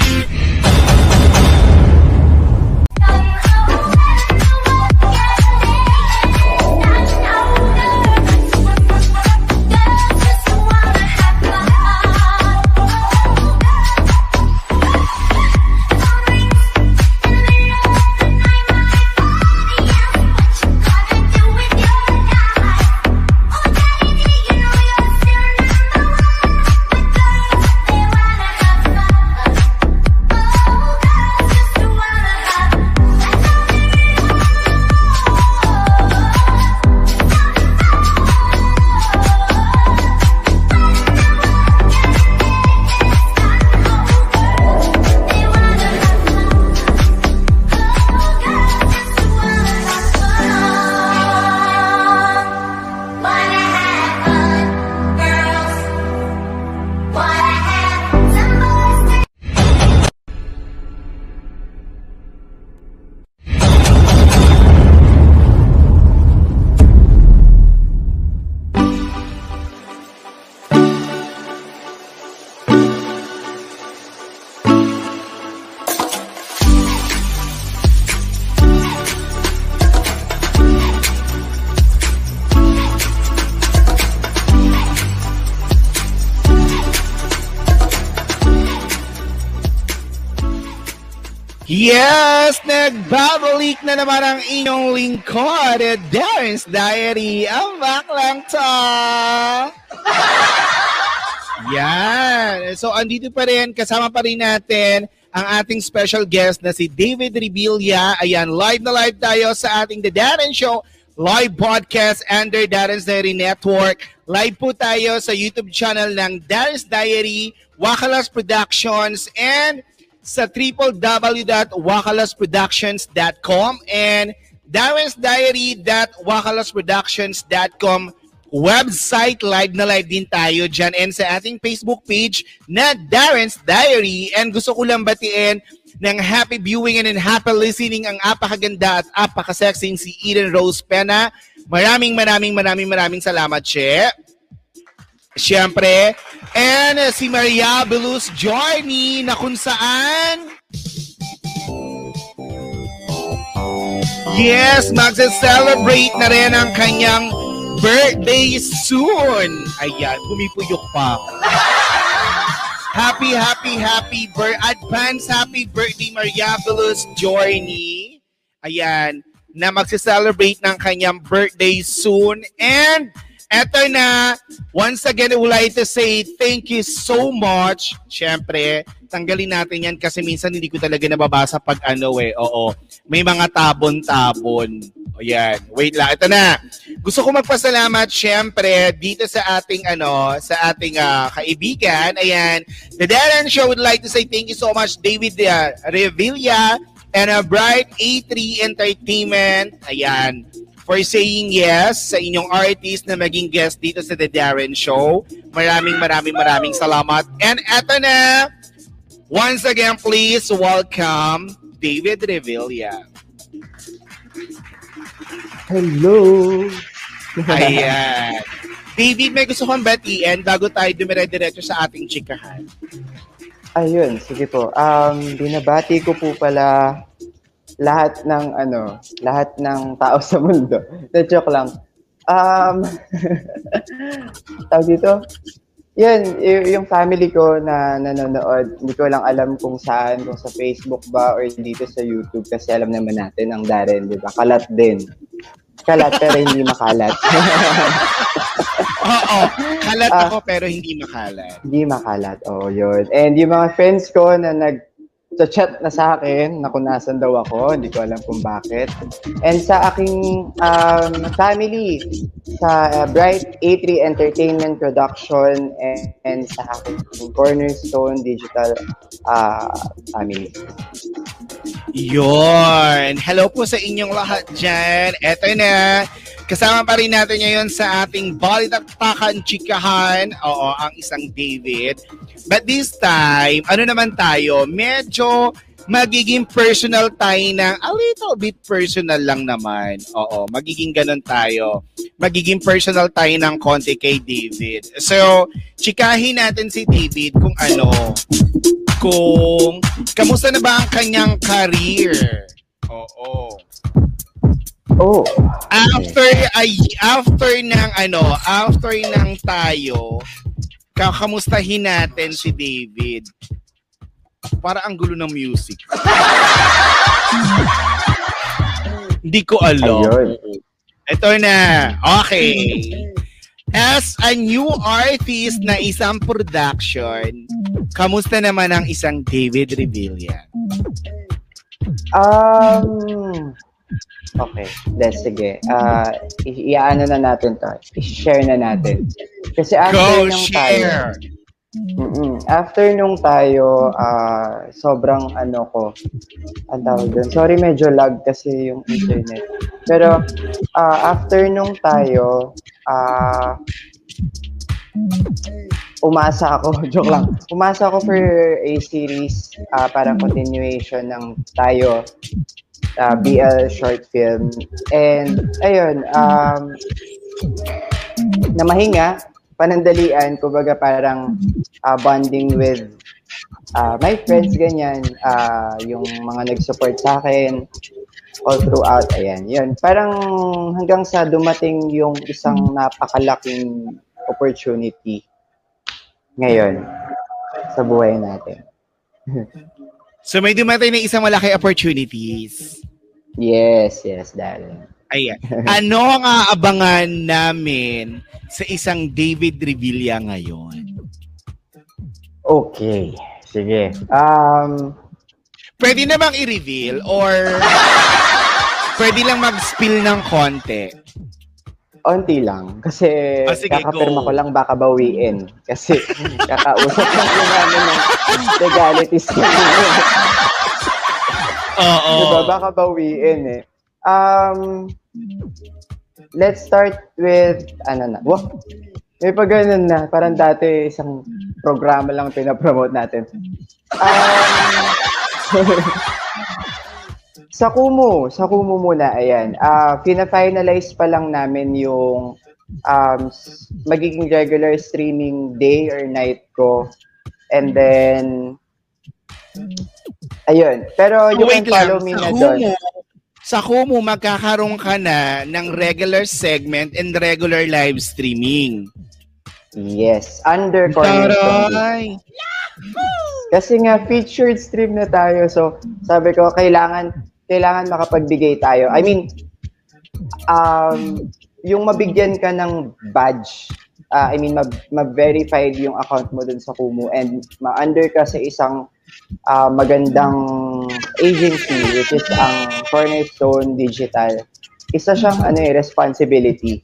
Yes! Nagbabalik na naman ang inyong lingkod, Darren's Diary, ang baklang to! Yan! So, andito pa rin, kasama pa rin natin ang ating special guest na si David Revilla. Ayan, live na live tayo sa ating The Darren Show, live podcast under Darren's Diary Network. Live po tayo sa YouTube channel ng Darren's Diary, Wakalas Productions, and sa www.wakalasproductions.com and darrensdiary.wakalasproductions.com website. Live na live din tayo dyan and sa ating Facebook page na Darren's Diary. And gusto ko lang batiin ng happy viewing and happy listening ang apakaganda at apakasexing si Eden Rose Pena. Maraming maraming maraming maraming salamat, Che. Siyempre, and uh, si Maria Belus Journey na kung saan Yes, magsa-celebrate na rin ang kanyang birthday soon. Ayan, pumipuyok pa. happy, happy, happy bir advance happy birthday Maria Belus Journey. Ayan, na magsa-celebrate ng kanyang birthday soon and Eto na, once again, I would like to say thank you so much. Siyempre, tanggalin natin yan kasi minsan hindi ko talaga nababasa pag ano eh. Oo, may mga tabon-tabon. O yan, wait lang. Ito na. Gusto ko magpasalamat siyempre dito sa ating ano, sa ating uh, kaibigan. Ayan, The Darren Show would like to say thank you so much David uh, Revilla and uh, Bright A3 Entertainment. Ayan for saying yes sa inyong artist na maging guest dito sa The Darren Show. Maraming maraming maraming salamat. And eto na, once again, please welcome David Revilla. Hello! Ayan. David, may gusto kong batiin bago tayo dumire-diretso sa ating chikahan. Ayun, sige po. Um, binabati ko po pala lahat ng ano, lahat ng tao sa mundo. Na joke lang. Um, tawag dito, yun, y- yung family ko na nanonood, hindi ko lang alam kung saan, kung sa Facebook ba or dito sa YouTube kasi alam naman natin ang Darren, di ba? Kalat din. Kalat pero hindi makalat. Oo, kalat Ah. ako pero hindi makalat. hindi makalat, oo yun. And yung mga friends ko na nag sa chat na sa akin na kung nasan daw ako, hindi ko alam kung bakit. And sa aking um, family, sa uh, Bright A3 Entertainment Production and, and sa aking Cornerstone Digital uh, family. Yon. Hello po sa inyong lahat dyan. Eto na. Kasama pa rin natin ngayon sa ating Balitaktakan Chikahan. Oo, ang isang David. But this time, ano naman tayo? Medyo magiging personal tayo ng a little bit personal lang naman. Oo, magiging ganun tayo. Magiging personal tayo ng konti kay David. So, chikahin natin si David kung ano, kung kamusta na ba ang kanyang career. Oo. Oh. After ay after ng ano, after ng tayo, kakamustahin natin si David. Para ang gulo ng music. Hindi ko alam. Ayun. Ito na. Okay. As a new artist na isang production, kamusta naman ang isang David Revilla? Um, okay. Then, sige. Uh, i- iaano na natin to. I-share na natin. Kasi after Go nung share! tayo, Mm-mm. After nung tayo, ah, sobrang ano ko, ang tawag doon. Sorry, medyo lag kasi yung internet. Pero, ah, after nung tayo, ah, umasa ako, joke lang, umasa ako for a series, ah, parang continuation ng tayo, ah, BL short film. And, ayun, um, na mahinga, panandalian, kumbaga parang ah, bonding with ah, my friends, ganyan, ah, yung mga nag-support sa akin, all throughout, ayan, yun. Parang hanggang sa dumating yung isang napakalaking opportunity ngayon sa buhay natin. So may dumating na isang malaki opportunities. yes, yes, darling. Ayan. Ano ang aabangan namin sa isang David Revilla ngayon? Okay, sige. Um, Pwede na bang i-reveal or pwede lang mag-spill ng konti? Onti lang. Kasi Ah, sige, kakapirma go. ko lang baka bawiin. Kasi kakausap lang po namin ng legalities Oo. Diba? Baka bawiin eh. Um, let's start with, ano na, wow, may pa ganun na. Parang dati isang programa lang pinapromote natin. Um, sa Kumu, sa Kumu muna, ayan. Uh, fina-finalize pa lang namin yung um, magiging regular streaming day or night ko. And then, ayun. Pero So, you wait can follow lang. me Sa na doon. Sa Kumu, magkakaroon ka na ng regular segment and regular live streaming. Yes, under. Taray! Kasi nga featured stream na tayo. So, sabi ko kailangan kailangan makapagbigay tayo. I mean, um yung mabigyan ka ng badge. ah, I mean, mag- mag-verified yung account mo dun sa Kumu and ma-under ka sa isang ah, magandang agency which is ang Cornerstone Digital. Isa siyang ano eh, responsibility.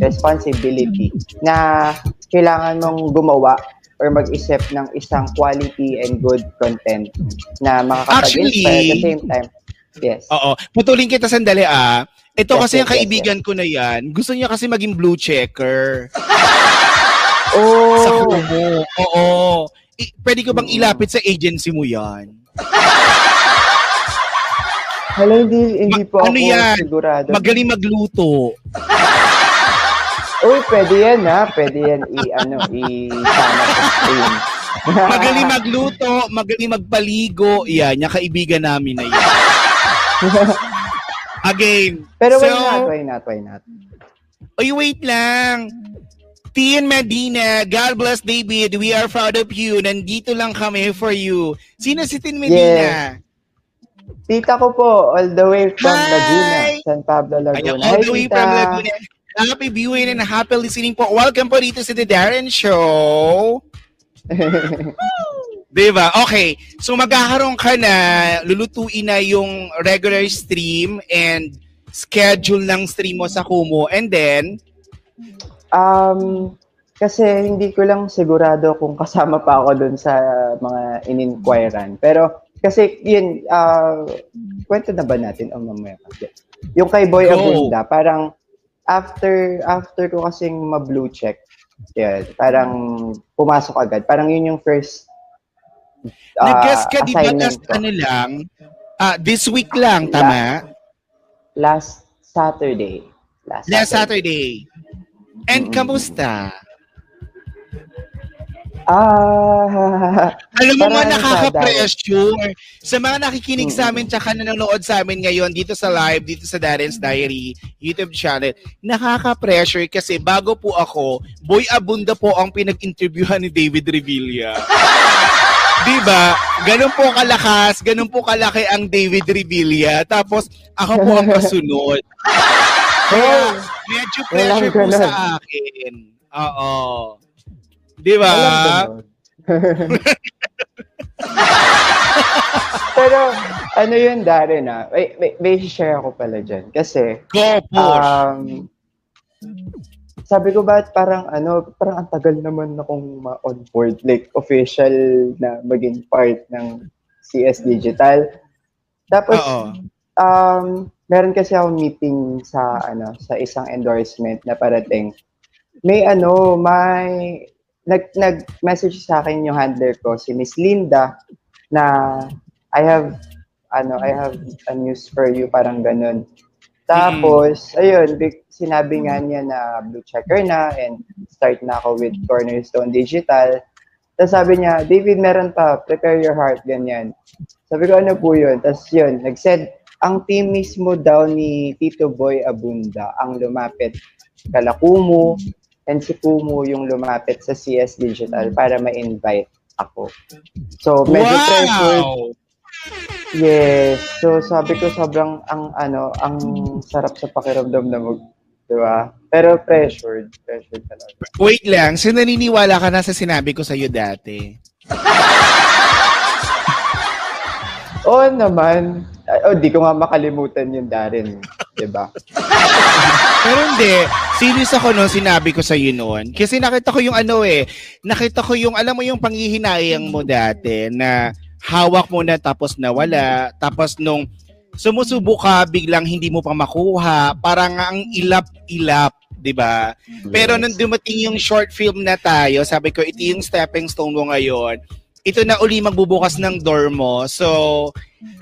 Responsibility na kailangan mong gumawa or mag-isip ng isang quality and good content na makakapag-inspire at the same time. Yes. Oo. Putulin kita sandali ah. Ito Yes, kasi yes, yung yes, kaibigan ko na yan. Gusto niya kasi maging blue checker. Oh! Sa Kumu. Oo. I- pwede ko bang ilapit sa agency mo yan? Hala, hindi, hindi po ano ako yan? sigurado. Magaling magluto. Uy, pwede yan ha. Pwede yan i, ano, i-sama sa stream. magaling magluto, magaling magpaligo. Yan, yung kaibigan namin na yan. Again. Pero why so, not? Why not? Why not? Oy, wait lang. Tian Medina, God bless David. We are proud of you. Nandito lang kami for you. Sino si Tin Medina? Tita ko po, all the way from Hi! Laguna, San Pablo, Ayan, Laguna. all Hi, the way tita. from Laguna. Happy viewing and happy listening po. Welcome po dito sa The Darren Show. Diba? Okay. So magkakaroon ka na, lulutuin na yung regular stream and schedule ng stream mo sa Kumu. And then, Um, kasi hindi ko lang sigurado kung kasama pa ako dun sa mga in-inquiran. Pero kasi yun, uh, kwento na ba natin o mamaya? Yung kay Boy Go. Abunda, parang after after ko kasing ma-blue check, yun, parang pumasok agad. Parang yun yung first uh, nag-guess ka di ba last ano lang? Ah, this week lang, tama? Last Saturday. Last, Last Saturday. And kamusta? Ah, Alam mo ba parang nakaka-pressure sa mga nakikinig sa amin tsaka nanonood sa amin ngayon dito sa live, dito sa Darren's Diary YouTube channel, nakaka-pressure kasi bago po ako, Boy Abunda po ang pinag-interviewhan ni David Revilla. Di ba? Ganun po kalakas, ganun po kalaki ang David Revilla. Tapos, ako po ang kasunod. Kaya, medyo pressure po sa akin. Oo. Di ba? Pero ano yun, Darren, ah? May, may, may share ako pala dyan. Kasi, Go, push. um, sabi ko ba parang ano, parang ang tagal naman akong ma-on board, like official na maging part ng CS Digital. Tapos, Oo. um, meron kasi ako meeting sa ano sa isang endorsement na parating. May ano, may nag nag-message sa akin yung handler ko si Miss Linda na I have ano, I have a news for you parang ganun. Tapos, ayun, big, sinabi nga niya na blue checker na and start na ako with Cornerstone Digital. Tapos sabi niya, David, meron pa, prepare your heart, ganyan. Sabi ko, ano po yun? Tapos yun, nag-send, ang team mismo daw ni Tito Boy Abunda ang lumapit kala Kumu and si Kumu yung lumapit sa CS Digital para ma-invite ako. So, medyo pressured. Yes. So, sabi ko sobrang ang ano, ang sarap sa pakiramdam na mag, di ba? Pero pressured. Pressured talaga. Wait lang, so naniniwala ka na sa sinabi ko sa'yo dati? Oo naman. Oh, di ko nga makalimutan yun, Darren. Di ba? Pero hindi, serious ako nung sinabi ko sa'yo noon. Kasi nakita ko yung ano eh, nakita ko yung, alam mo yung panghihinayang mo dati na hawak mo na tapos nawala, tapos nung sumusubo ka, biglang hindi mo pa makuha, parang ang ilap-ilap, di ba? Pero nung dumating yung short film na tayo, sabi ko, ito yung stepping stone mo ngayon. Ito na uli magbubukas ng door mo. So,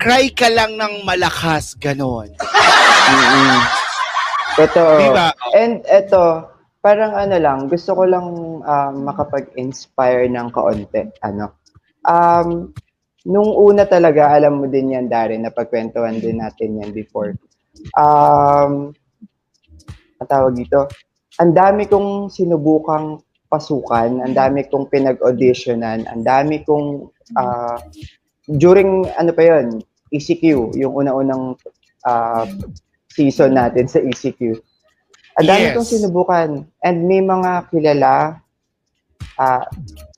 cry ka lang ng malakas, ganon. Mm-mm. Totoo. Diba? And eto, parang ano lang, gusto ko lang um, makapag-inspire ng kaunti. Ano? Um, nung una talaga, alam mo din yan, Darren, napagkwentuhan din natin yan before. Um, tawag dito, ang dami kong sinubukang pasukan, ang dami kong pinag-auditionan, ang dami kong, ah, during, ano pa yon ECQ, yung una-unang ah, season natin sa ECQ. Ang dami Yes. kong sinubukan. And may mga kilala, ah,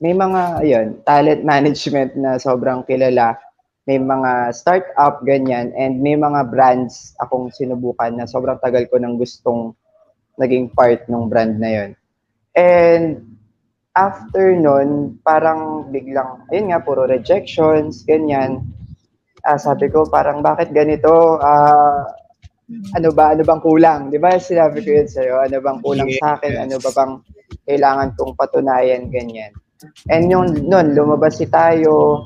may mga, ayun, talent management na sobrang kilala. May mga startup, ganyan. And may mga brands akong sinubukan na sobrang tagal ko nang gustong naging part ng brand na yon. And after nun, parang biglang, ayun nga, puro rejections, ganyan. Ah, sabi ko, parang bakit ganito? Ah, ano ba, ano bang kulang? Di ba sinabi ko yun sa'yo? Ano bang kulang sa akin? Ano ba bang kailangan kong patunayan, ganyan. And yung nun, lumabas si tayo,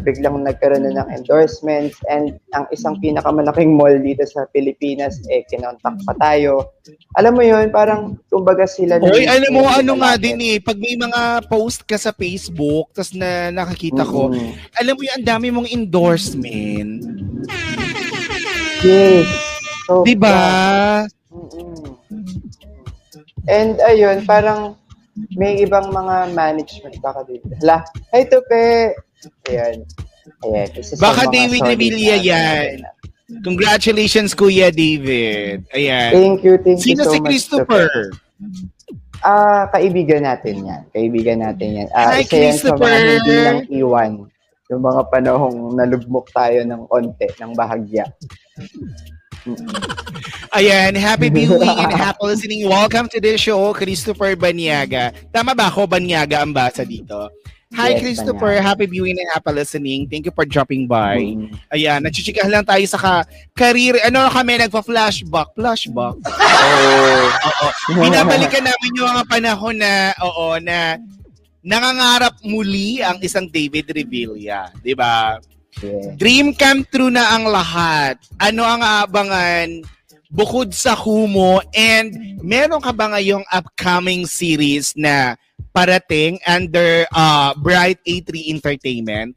biglang nagkaroon na ng endorsements and ang isang pinakamalaking mall dito sa Pilipinas, eh, kinontak pa tayo. Alam mo yun, parang, kumbaga sila Oy, alam mo, ano nga din eh, pag may mga post ka sa Facebook, tas na nakakita ko, Mm-mm. alam mo yung ang dami mong endorsement. Yes. So, Di ba? And ayun, parang may ibang mga management baka dito. Hala, hi Tupe! Ayan. Ayan. Baka David Revilla na- yan. Congratulations, Kuya David. Ayan. Thank you, thank you Sino so si much, Christopher? Ah, kaibigan natin yan. Kaibigan natin yan. Ah, Hi, yan sa mga Christopher! hindi lang iwan. Yung mga panahong nalugmok tayo ng konti, ng bahagya. Ayan, happy viewing and happy listening. Welcome to the show, Christopher Banyaga. Tama ba ako, Banyaga ang basa dito? Hi, Yes, Christopher. Banyaga. Happy viewing and happy listening. Thank you for dropping by. Mm. Ayan, nagchichikahan lang tayo sa ka- career. Ano kami, nagpa-flashback. Flashback? Oh. Oo. Binabalikan namin yung mga panahon na, oo, na nangangarap muli ang isang David Revilla. Di ba? Yeah. Dream come true na ang lahat. Ano ang aabangan bukod sa Humo and meron ka ba ngayong upcoming series na parating under uh, Bright A3 Entertainment?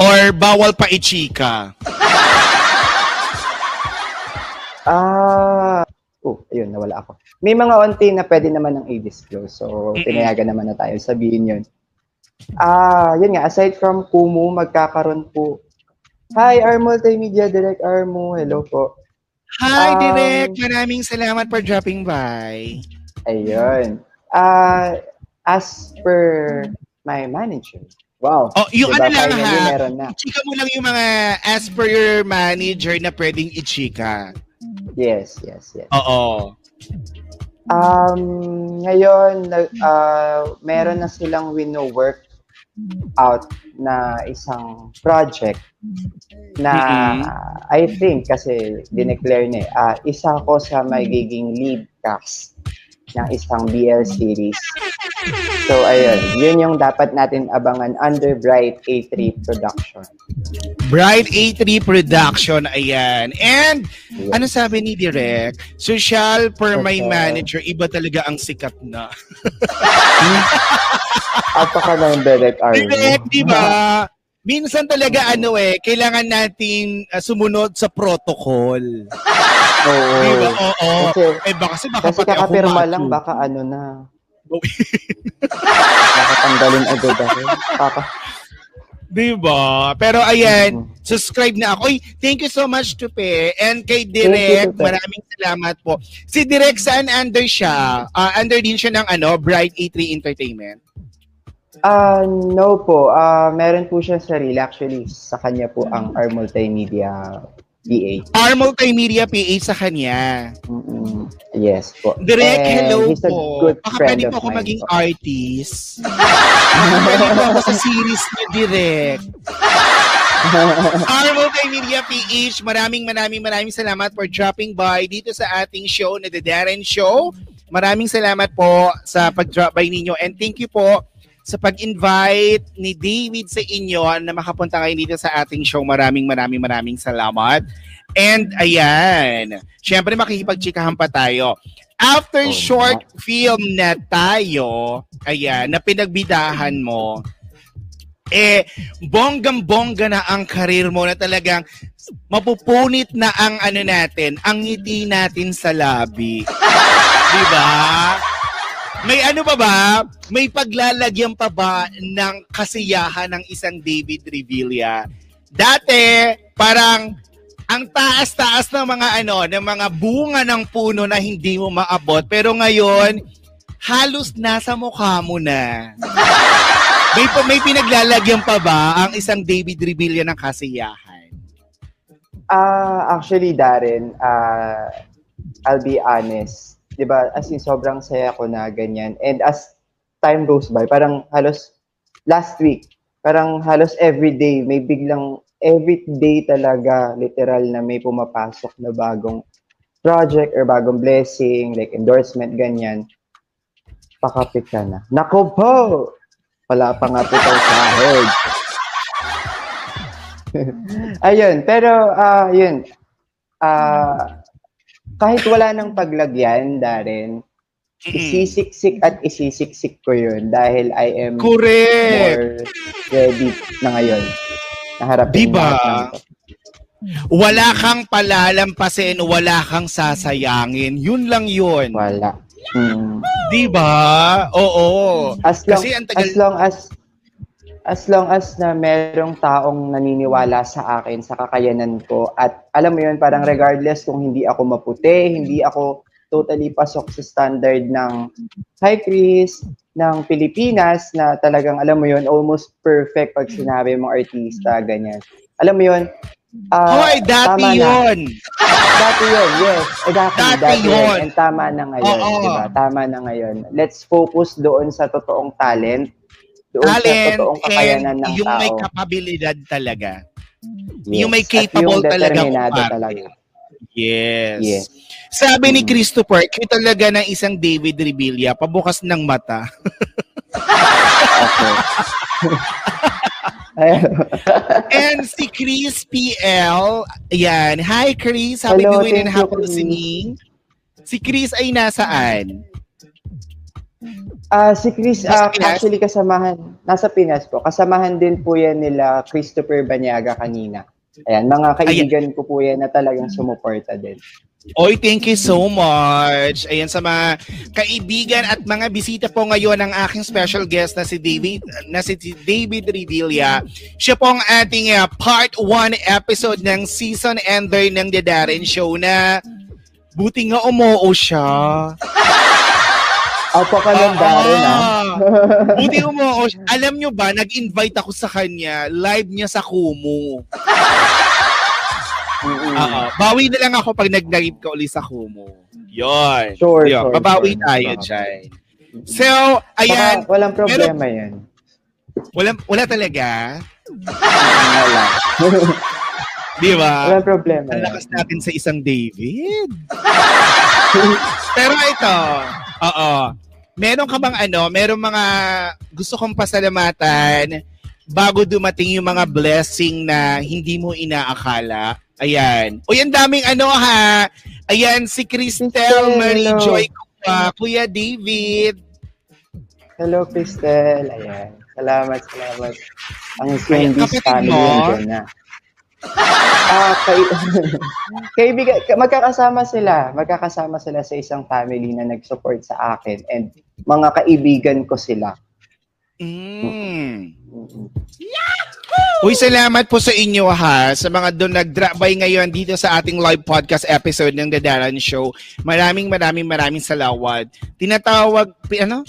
Or bawal pa i-chika? Ah, oh, ayun, nawala ako. May mga onti na pwede naman ng i-disclose. So, pinayagan naman na tayo sabihin yun. Ah, yun nga, aside from Kumu, magkakaroon po. Hi, our multimedia direct Armo. Hello po. Hi, Um, Direk! Maraming salamat for dropping by. Ayun. Ah, as per my manager. Wow. Oh, yung Diba, ano lang ha, meron na. chika mo lang yung mga as per your manager na pwedeng i-chika. Yes, yes, yes. Oo. Um, ngayon, ah, meron na silang wino-work out na isang project na I think kasi dineclare niya, ah, isa ko sa magiging lead cast ng isang BL series. So, ayun. Yun yung dapat natin abangan under Bright A3 Production. Bright A3 Production, ayan. And, ano sabi ni Direk? Social per my Social. manager, iba talaga ang sikat na. Apaka ng direct Army. Direk, di ba? Minsan talaga ano eh, kailangan natin uh, sumunod sa protocol. Oo. Di ba? Oo. Kasi, eh baka kasi baka kasi pati ako lang, baka ano na. baka tanggalin agad ako. Baka, Di ba? Pero ayan, subscribe na ako. Uy, thank you so much, Tupe. And kay Direk, maraming salamat po. Si Direk, saan under siya? Ah, under din siya ng ano, Bright A3 Entertainment. Ah, no po. Ah, meron po siya sarili. Actually, sa kanya po ang our multimedia PA. R Multimedia PA sa kanya. Mm-mm. Yes po. Direk, And hello he's a po. good Baka pwede po ako mine maging po. artist. pwede po ako sa series niyo, Direk. R Multimedia PH, maraming maraming maraming salamat for dropping by dito sa ating show na The Darren Show. Maraming salamat po sa pag-drop by ninyo and thank you po sa pag-invite ni David sa inyo na makapunta kayo dito sa ating show. Maraming maraming maraming salamat. And ayan, syempre makikipagchikahan pa tayo. After short film na tayo, ayan, na pinagbidahan mo, eh, bonggang-bongga na ang karir mo na talagang mapupunit na ang ano natin, ang ngiti natin sa labi. Di ba? May ano pa ba? May paglalagyan pa ba ng kasiyahan ng isang David Revilla? Dati, parang ang taas-taas ng mga ano, ng mga bunga ng puno na hindi mo maabot. Pero ngayon, halos nasa mukha mo na. May, may pinaglalagyan pa ba ang isang David Revilla ng kasiyahan? Ah, actually, Darren, ah, I'll be honest. 'Di ba? As in, sobrang saya ko na ganyan. And as time goes by, parang halos last week, parang halos every day, may biglang every day talaga, literal na may pumapasok na bagong project or bagong blessing, like endorsement, ganyan. Pakapit ka na. Nako po! Wala pa nga po tayo sahod. Ayun, pero ah yun. Ah kahit wala nang paglagyan, Darren, isisiksik at isisiksik ko yun dahil I am Correct. more ready na ngayon. Naharapin Diba? ng. Wala kang palalampasin, wala kang sasayangin. Yun lang yun. Wala. Mm. Di ba? Oo. As long, Kasi ang tagal... as long as as long as na merong taong naniniwala sa akin sa kakayanan ko at alam mo yun parang regardless kung hindi ako maputi, hindi ako totally pasok sa standard ng Hi Chris ng Pilipinas na talagang alam mo yun almost perfect pag sinabi mo artista ganyan. Alam mo yun, ah, Hoy, dati yun. Dati yun, yes. Exactly, Dati dati, yun. yun. And tama na ngayon, Oo. di ba? Tama na ngayon. Let's focus doon sa totoong talent, doon sa Talent totoong kakayanan and ng yung tao. may kapabilidad talaga. Yes. Yung may At capable yung talaga kumarte. talaga. Yes. Yes. Sabi ni Christopher, cute talaga ng isang David Revilla, pabukas ng mata. and si Chris PL, ayan. Hi Chris, happy Hello, viewing and happy listening. Si Chris ay nasaan? Ah, si Chris, Pinas? actually kasamahan, nasa Pinas po. Kasamahan din po yan nila Christopher Banyaga kanina. Ayan, mga kaibigan ko po yan na talagang sumuporta din. Oy, thank you so much. Ayan sa mga kaibigan at mga bisita po ngayon ng aking special guest na si David na si David Revilla. Siya po ang ating uh, part 1 episode ng season ender ng The Darren Show na buti nga umuo siya. Opo ka ng Darren, ah. buti umuo siya. Alam nyo ba, nag-invite ako sa kanya, live niya sa Kumu. Oo. Bawi na lang ako pag nag-live ka uli sa Kumu. Yun. Sure, Yun. sure, Babawi sure. tayo dyan. So, ayan. Baka walang problema Meron- yan. Wala, wala talaga? Wala. Di ba? Walang problema Ang lakas natin sa isang David. Pero ito, oo. Meron ka bang ano, meron mga gusto kong pasalamatan bago dumating yung mga blessing na hindi mo inaakala? Ayan. O yan daming ano ha. Ayan, si Cristel Marie hello. Joy Kuya, Kuya David. Hello, Cristel. Ayan. Salamat, salamat. Ang kapatid family mo? na. Ah, kay kaibigan, ka- magkakasama sila. Magkakasama sila sa isang family na nag-support sa akin and mga kaibigan ko sila. Mm. Uy, salamat po sa inyo ha, sa mga doon nag-drop by ngayon dito sa ating live podcast episode ng The Darren Show. Maraming maraming maraming salawat. Tinatawag, pi- ano?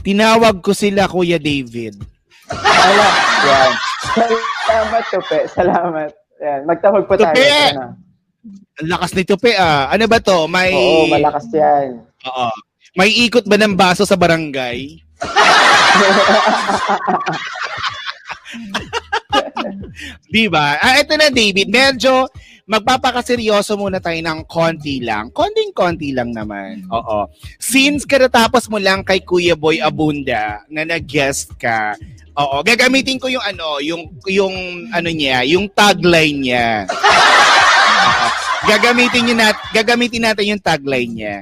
Tinawag ko sila Kuya David. Wala. Yan. Salamat, Tupe. Salamat. Yan. Magtawag po tayo. Tupe! Ano? Ang lakas ni Tupe ah. Ano ba to? May... Oo, malakas yan. Oo. May ikot ba ng baso sa barangay? Di ba? Ah, ito na, David. Medyo magpapakaseryoso muna tayo ng konti lang. Konting-konti lang naman. Oo. Since katatapos mo lang kay Kuya Boy Abunda na nag-guest ka, oo, gagamitin ko yung ano, yung, yung ano niya, yung tagline niya. Gagamitin, niyo nat gagamitin natin yung tagline niya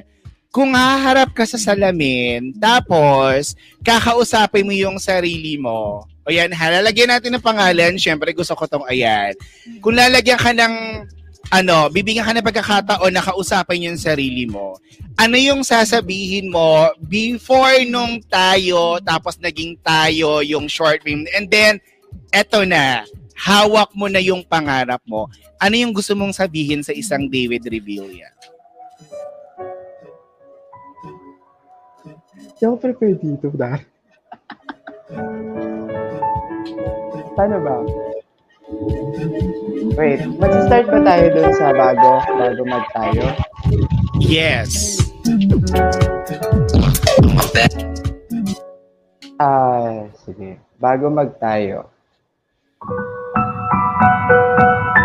kung haharap ka sa salamin, tapos kakausapin mo yung sarili mo, o yan, halalagyan natin ng pangalan, syempre gusto ko tong ayan. Kung lalagyan ka ng, ano, bibigyan ka ng pagkakataon na kausapin yung sarili mo, ano yung sasabihin mo before nung tayo, tapos naging tayo yung short film, and then, eto na, hawak mo na yung pangarap mo. Ano yung gusto mong sabihin sa isang David Revilla? Hindi ako prepared dito, Dar. Paano ba? Wait, mag-start ba tayo dun sa bago? Bago mag-tayo? Yes. Ah, sige. Bago mag-tayo.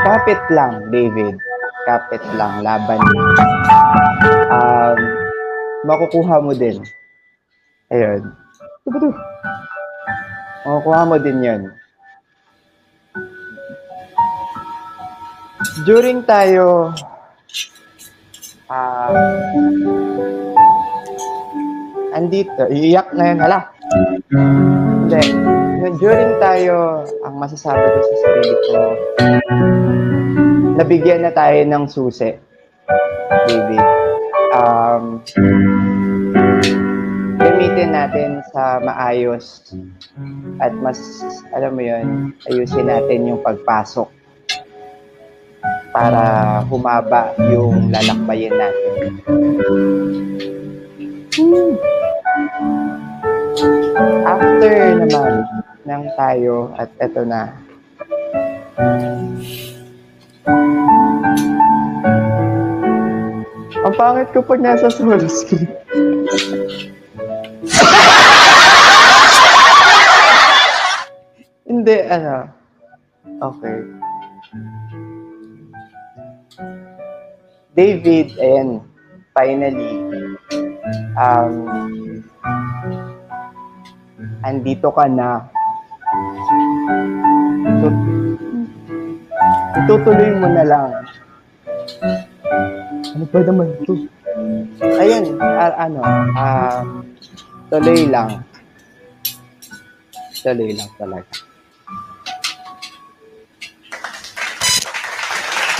Kapit lang, David. Kapit lang, laban lang. Um, makukuha mo din. Ayun. Makukuha mo din yun. During tayo, ah, andito, iiyak na yun, hala. Hindi. During tayo, ang masasabi ko sa sarili ko, nabigyan na tayo ng susi, David. Um, gamitin natin sa maayos at mas, alam mo yun, ayusin natin yung pagpasok para humaba yung lalakbayin natin. After naman ng tayo at eto na. Ang pangit ko pag nasa solo screen. Hindi, ano. Okay. David, ayan, finally, um, andito ka na. Itutuloy mo na lang. Ano ba naman ito? Ayun, ah, ano, um, tuloy lang. Tuloy lang talaga.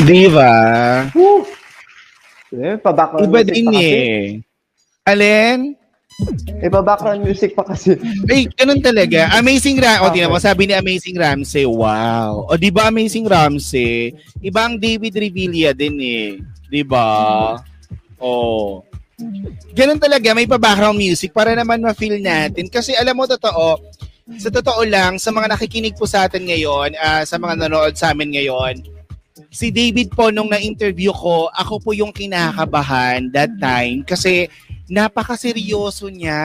Di ba? Eh, pa-background Iba music din pa kasi. eh. Alin? Eh, pa-background music pa kasi. Ay, ganun talaga. Amazing Ram. O, Okay. mo, sabi ni Amazing Ramsey, wow. O, di ba Amazing Ramsey? Iba ang David Revilla din eh. Di ba? O. Ganun talaga, may pa-background music para naman ma-feel natin. Kasi alam mo, totoo, sa totoo lang, sa mga nakikinig po sa atin ngayon, ah, sa mga nanonood sa amin ngayon, si David po nung na-interview ko, ako po yung kinakabahan that time kasi napakaseryoso niya.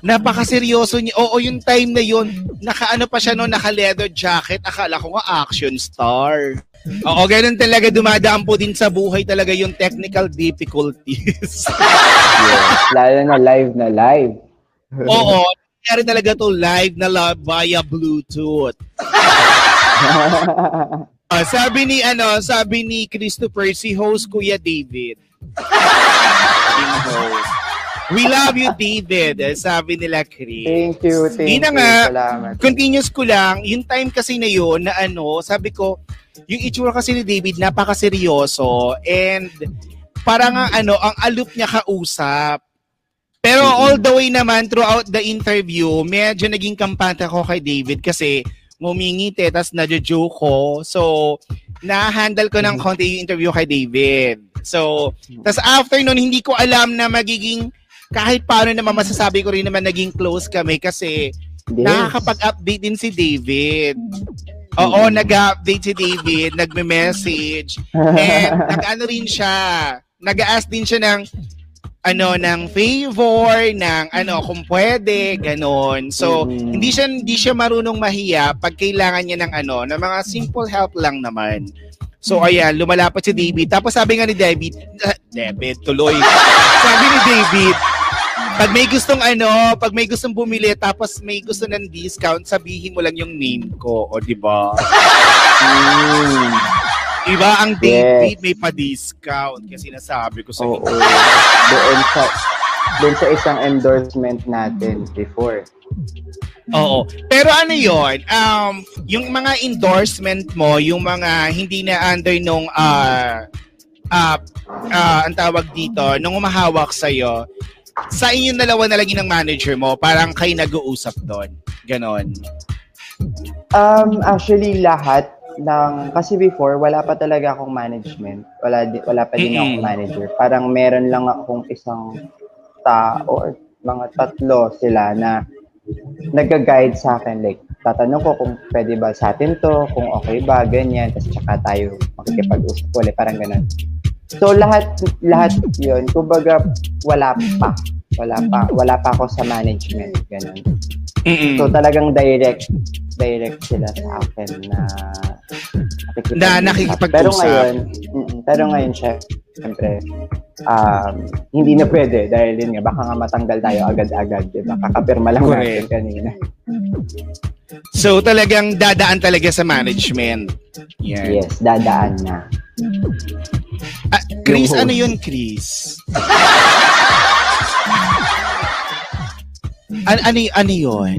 Napakaseryoso niya. Oo, yung time na yun, nakaano pa siya no, naka-leather jacket. Akala ko nga action star. Oo, ganun talaga dumadaan po din sa buhay talaga yung technical difficulties. Yes, lalo na live na live. Oo, nangyari talaga to live na live via Bluetooth. Ah, sabi ni ano, sabi ni Christopher si host Kuya David. Host. We love you, David. eh, Sabi nila, Chris. Thank you, thank Di na you. nga, Salamat. continuous ko lang, yung time kasi na yun, na ano, sabi ko, yung itsura kasi ni David, napakaseryoso, and parang ang ano, ang aloof niya kausap. Pero all the way naman, throughout the interview, medyo naging kampante ako kay David kasi ngumingiti, tas nadyo-joke ko. So, na-handle ko ng konti yung interview kay David. So, tas after nun, hindi ko alam na magiging, kahit paano naman masasabi ko rin naman naging close kami kasi Yes. nakakapag-update din si David. Oo, nag-update si David, nagme-message. And nag-ano rin siya, nag-ask din siya ng ano ng favor ng ano kung pwede ganon so hindi siya hindi siya marunong mahiya pag kailangan niya ng ano ng mga simple help lang naman. So ayan lumalapat si David. Tapos sabi nga ni David ah, David tuloy. Sabi ni David pag may gustong ano, pag may gustong bumili tapos may gusto ng discount, sabihin mo lang yung name ko, o di ba? Mm. Diba ang David may pa-discount kasi nasabi ko sa Oo. Doon sa doon sa isang endorsement natin before. Oo. Pero ano yon um, yung mga endorsement mo, yung mga hindi na under nung ah ah ah, ang tawag dito, nung umahawak sa'yo, sa inyong dalawa na lagi ng manager mo, parang kayo nag-uusap doon. Ganon. Um, actually, lahat ng, kasi before, wala pa talaga akong management. Wala, di- wala pa din akong manager. Parang meron lang akong isang tao or mga tatlo sila na nag-guide sa akin. Like, tatanong ko kung pwede ba sa atin to, kung okay ba, ganyan. Tapos tsaka tayo makikipag-usap ulit, parang ganun. So, lahat, lahat yun, kumbaga, wala pa. Wala pa, wala pa ako sa management, ganun. So, talagang direct, direct sila sa akin na nakikipag-usap. Na nakikipag-usap. Pero ngayon, pero ngayon, chef, siyempre, um, hindi na pwede dahil yun nga, baka nga matanggal tayo agad-agad, di ba? Kakapirma lang natin Correct. kanina. So talagang dadaan talaga sa management. Yan. Yes, dadaan na. Ah, Chris, ano yun, Chris? An ano, ano yun?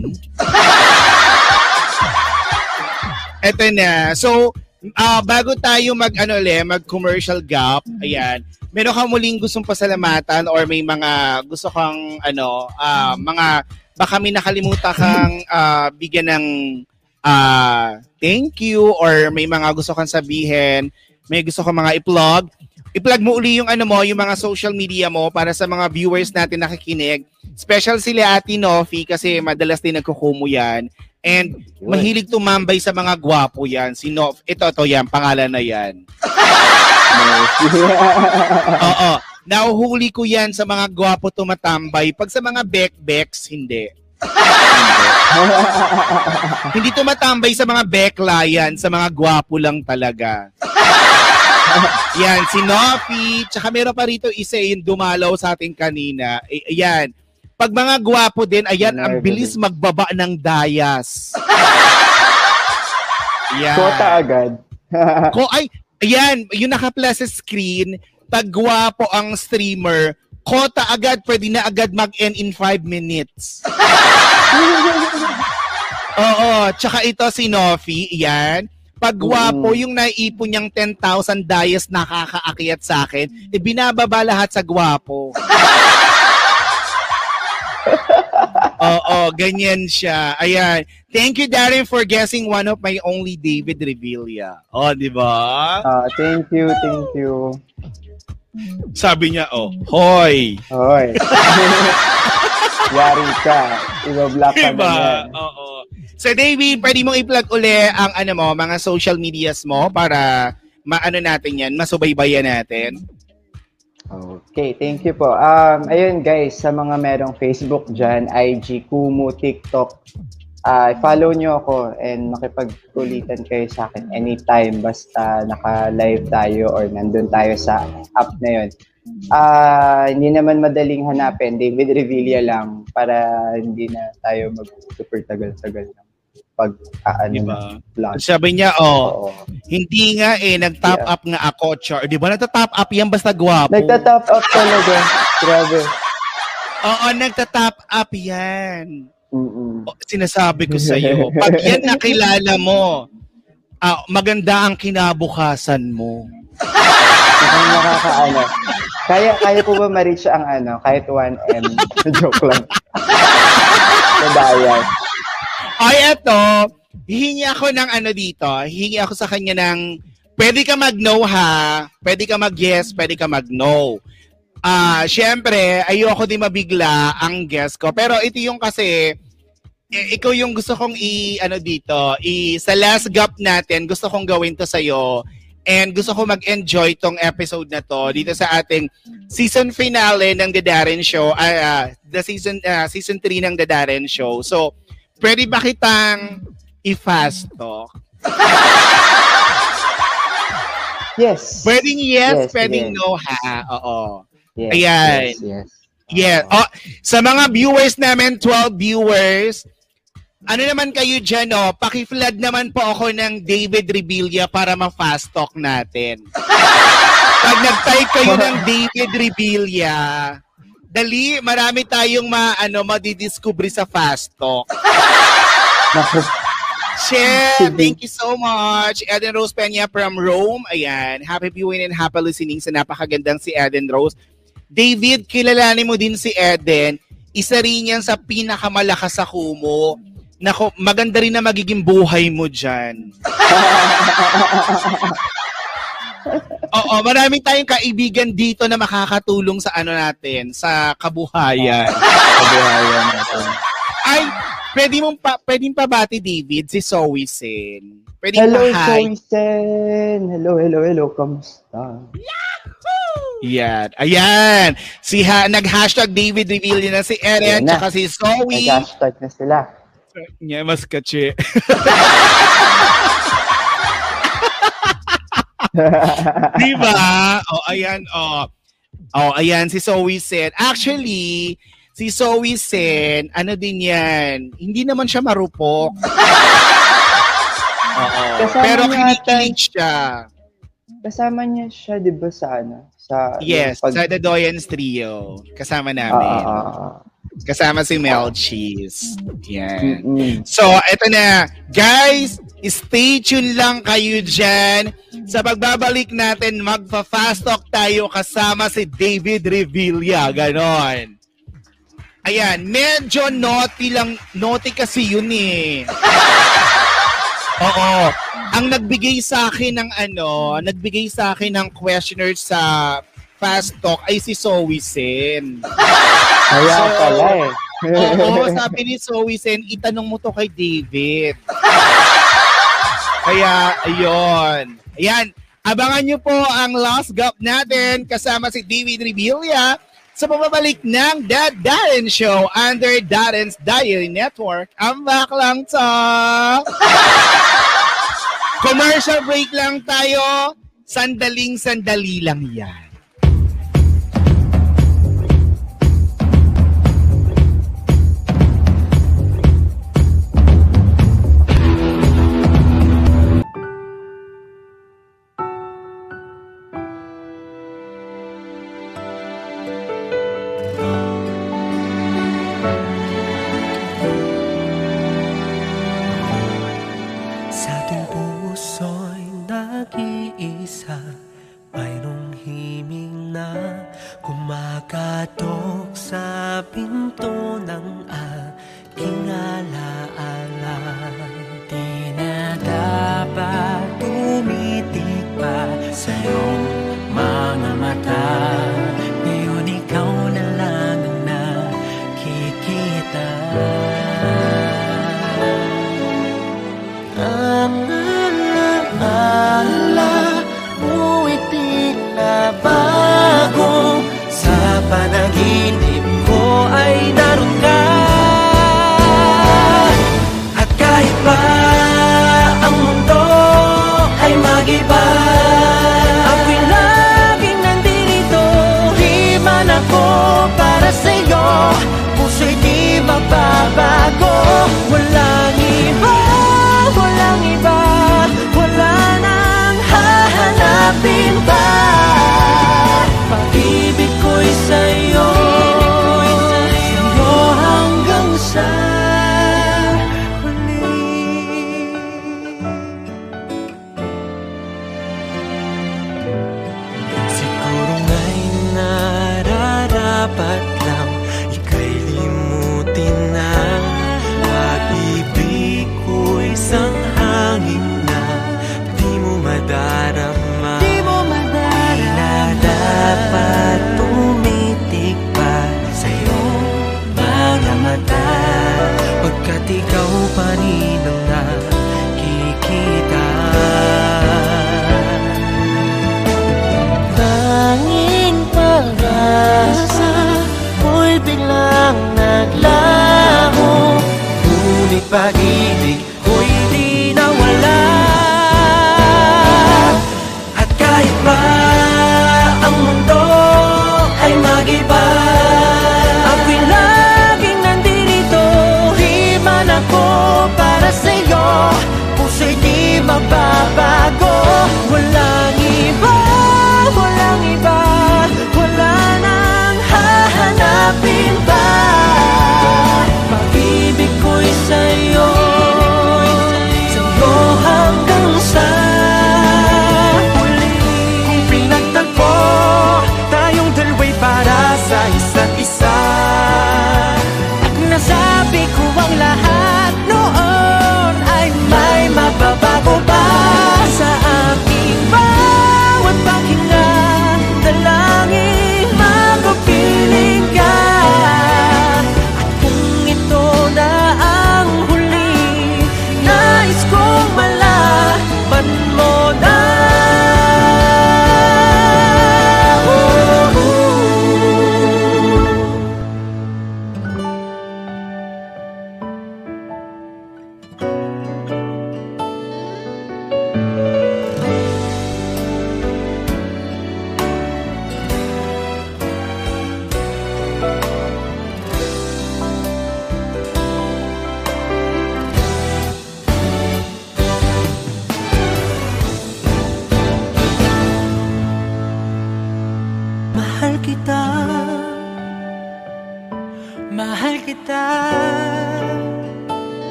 Eto na. So, ah bago tayo mag ano le, mag commercial gap, ayan. Meron kang muling gustong pasalamatan or may mga gusto kang ano, ah mga baka may nakalimutan kang ah, bigyan ng ah thank you or may mga gusto kang sabihin, may gusto kang mga i-plug. I-plug mo uli yung ano mo, yung mga social media mo para sa mga viewers natin nakikinig. Special sila Ate Nofi kasi madalas din nagkukumo yan. And mahilig tumambay sa mga gwapo yan. Si Nof, ito, to yan, pangalan na yan. Oo. Nauhuli ko yan sa mga gwapo tumatambay. Pag sa mga bek-beks, hindi. hindi tumatambay sa mga bekla yan, sa mga gwapo lang talaga. Yan, si Nofi, tsaka meron pa rito isa yung dumalaw sa ating kanina. Ayan, pag mga gwapo din, ayan, ang bilis magbaba ng dayas. Yan. Kota agad. Ko ay ayan, yung naka-plus screen, pag gwapo ang streamer, kota agad, pwede na agad mag-end in 5 minutes. Oo, tsaka ito si Nofi, yan. Pag gwapo, yung naipon niyang 10,000 dayas nakakaakyat sa akin, e binababa lahat sa gwapo. Oo, ganyan siya. Ayan. Thank you, Darren, for guessing one of my only David Revilla. Oh, di ba? Ah, thank you, thank you. Sabi niya, oh, hoy. Hoy. Yari ka. Iba-block ka Diba? Oo. So, David, pwede mong i-plug uli ang ano mo, mga social medias mo para maano natin yan, masubaybayan natin. Okay, thank you po. Um, ayun guys, sa mga merong Facebook dyan, IG, Kumu, TikTok, ah follow nyo ako and makipagkulitan kayo sa akin anytime basta naka-live tayo or nandun tayo sa app na yun. Ah, hindi naman madaling hanapin, David Revilla lang para hindi na tayo mag-super tagal-tagal ng pag ah, ano Diba? vlog. Sabi niya, oh, hindi nga eh, nag-top up nga ako, Char. Di ba? Nagta-top up yan basta gwapo. Nagta-top up talaga. Grabe. Oo, nagta-top up yan. Mm-mm. Sinasabi ko sa iyo, pag yan nakilala mo, ah, maganda ang kinabukasan mo. Mukhang nakakaano. Kaya, kaya po ba ma-reach ang ano, kahit 1M? Joke lang. Nadaya. Ay, eto, hihingi ako ng ano dito, hihingi ako sa kanya ng, pwede ka mag-no ha, pwede ka mag-yes, pwede ka mag-no. Ah, syempre, ayoko din mabigla ang guest ko. Pero ito yung kasi, eh, ikaw yung gusto kong i, ano dito, i, sa last gap natin, gusto kong gawin to sa'yo. And gusto ko mag-enjoy tong episode na to dito sa ating season finale ng The Darren Show, ah, ah, the season ah, season 3 ng The Darren Show. So, pwede ba kitang i-fast talk? Yes. Pwedeng yes, Yes, pwedeng yes. no ha. Oo. Yes, Ayan. yes, yes. Yeah. Oh, sa mga viewers namin, 12 viewers, ano naman kayo dyan, oh, paki-flood naman po ako ng David Revilla para ma-fast talk natin. Pag nag-type kayo ng David Revilla, dali, marami tayong ma, ano, madidiscover sa fast talk. Chef, thank you so much. Eden Rose Peña from Rome. Ayan, happy viewing and happy listening sa napakagandang si Eden Rose. David, kilalanin mo din si Eden. Isa rin yan sa pinakamalakas sa kumo. Nako, maganda rin na magiging buhay mo dyan. Oo, marami tayong kaibigan dito na makakatulong sa ano natin, sa kabuhayan. Kabuhayan natin. Ay, pwede mong pa, pwedeng pabati, David, si Zoe Sen. Pwede Hello, hi. Soysen. Hello, hello, hello. Kamusta? Yan. Ayan. Si ha, nag-hashtag David Revilla na si Eren, tsaka si Zoe. Nag-hashtag na sila. Nya, mas kache. Di ba? O, ayan, o. Oh, ayan, si Zoe Sen. Actually, si Zoe Sen, ano din yan, hindi naman siya marupok. Oo. Kasama Pero kinikilig siya. Kasama niya siya, di ba, sa ano? Sa, Yes, pag- sa The Doyens Trio. Kasama namin. ah. Kasama si Mel Cheese. Yan. Mm-mm. So, eto na. Guys, Stay tuned lang kayo dyan. Sa pagbabalik natin, magpa-fast talk tayo kasama si David Revilla. Ganon. Ayan, medyo naughty lang. Naughty kasi yun eh. Oo. Ang nagbigay sa akin ng ano, nagbigay sa akin ng questioner sa Fast Talk ay si Zoe Sen. Kaya pala eh. Oo, sabi ni Zoe Sen, itanong mo to kay David. Kaya, ayun. Ayan, abangan nyo po ang last gap natin kasama si David Revilla sa pababalik ng Dad Darren Show under Darren's Diary Network. Ang back lang to. Commercial break lang tayo. Sandaling sandali lang yan.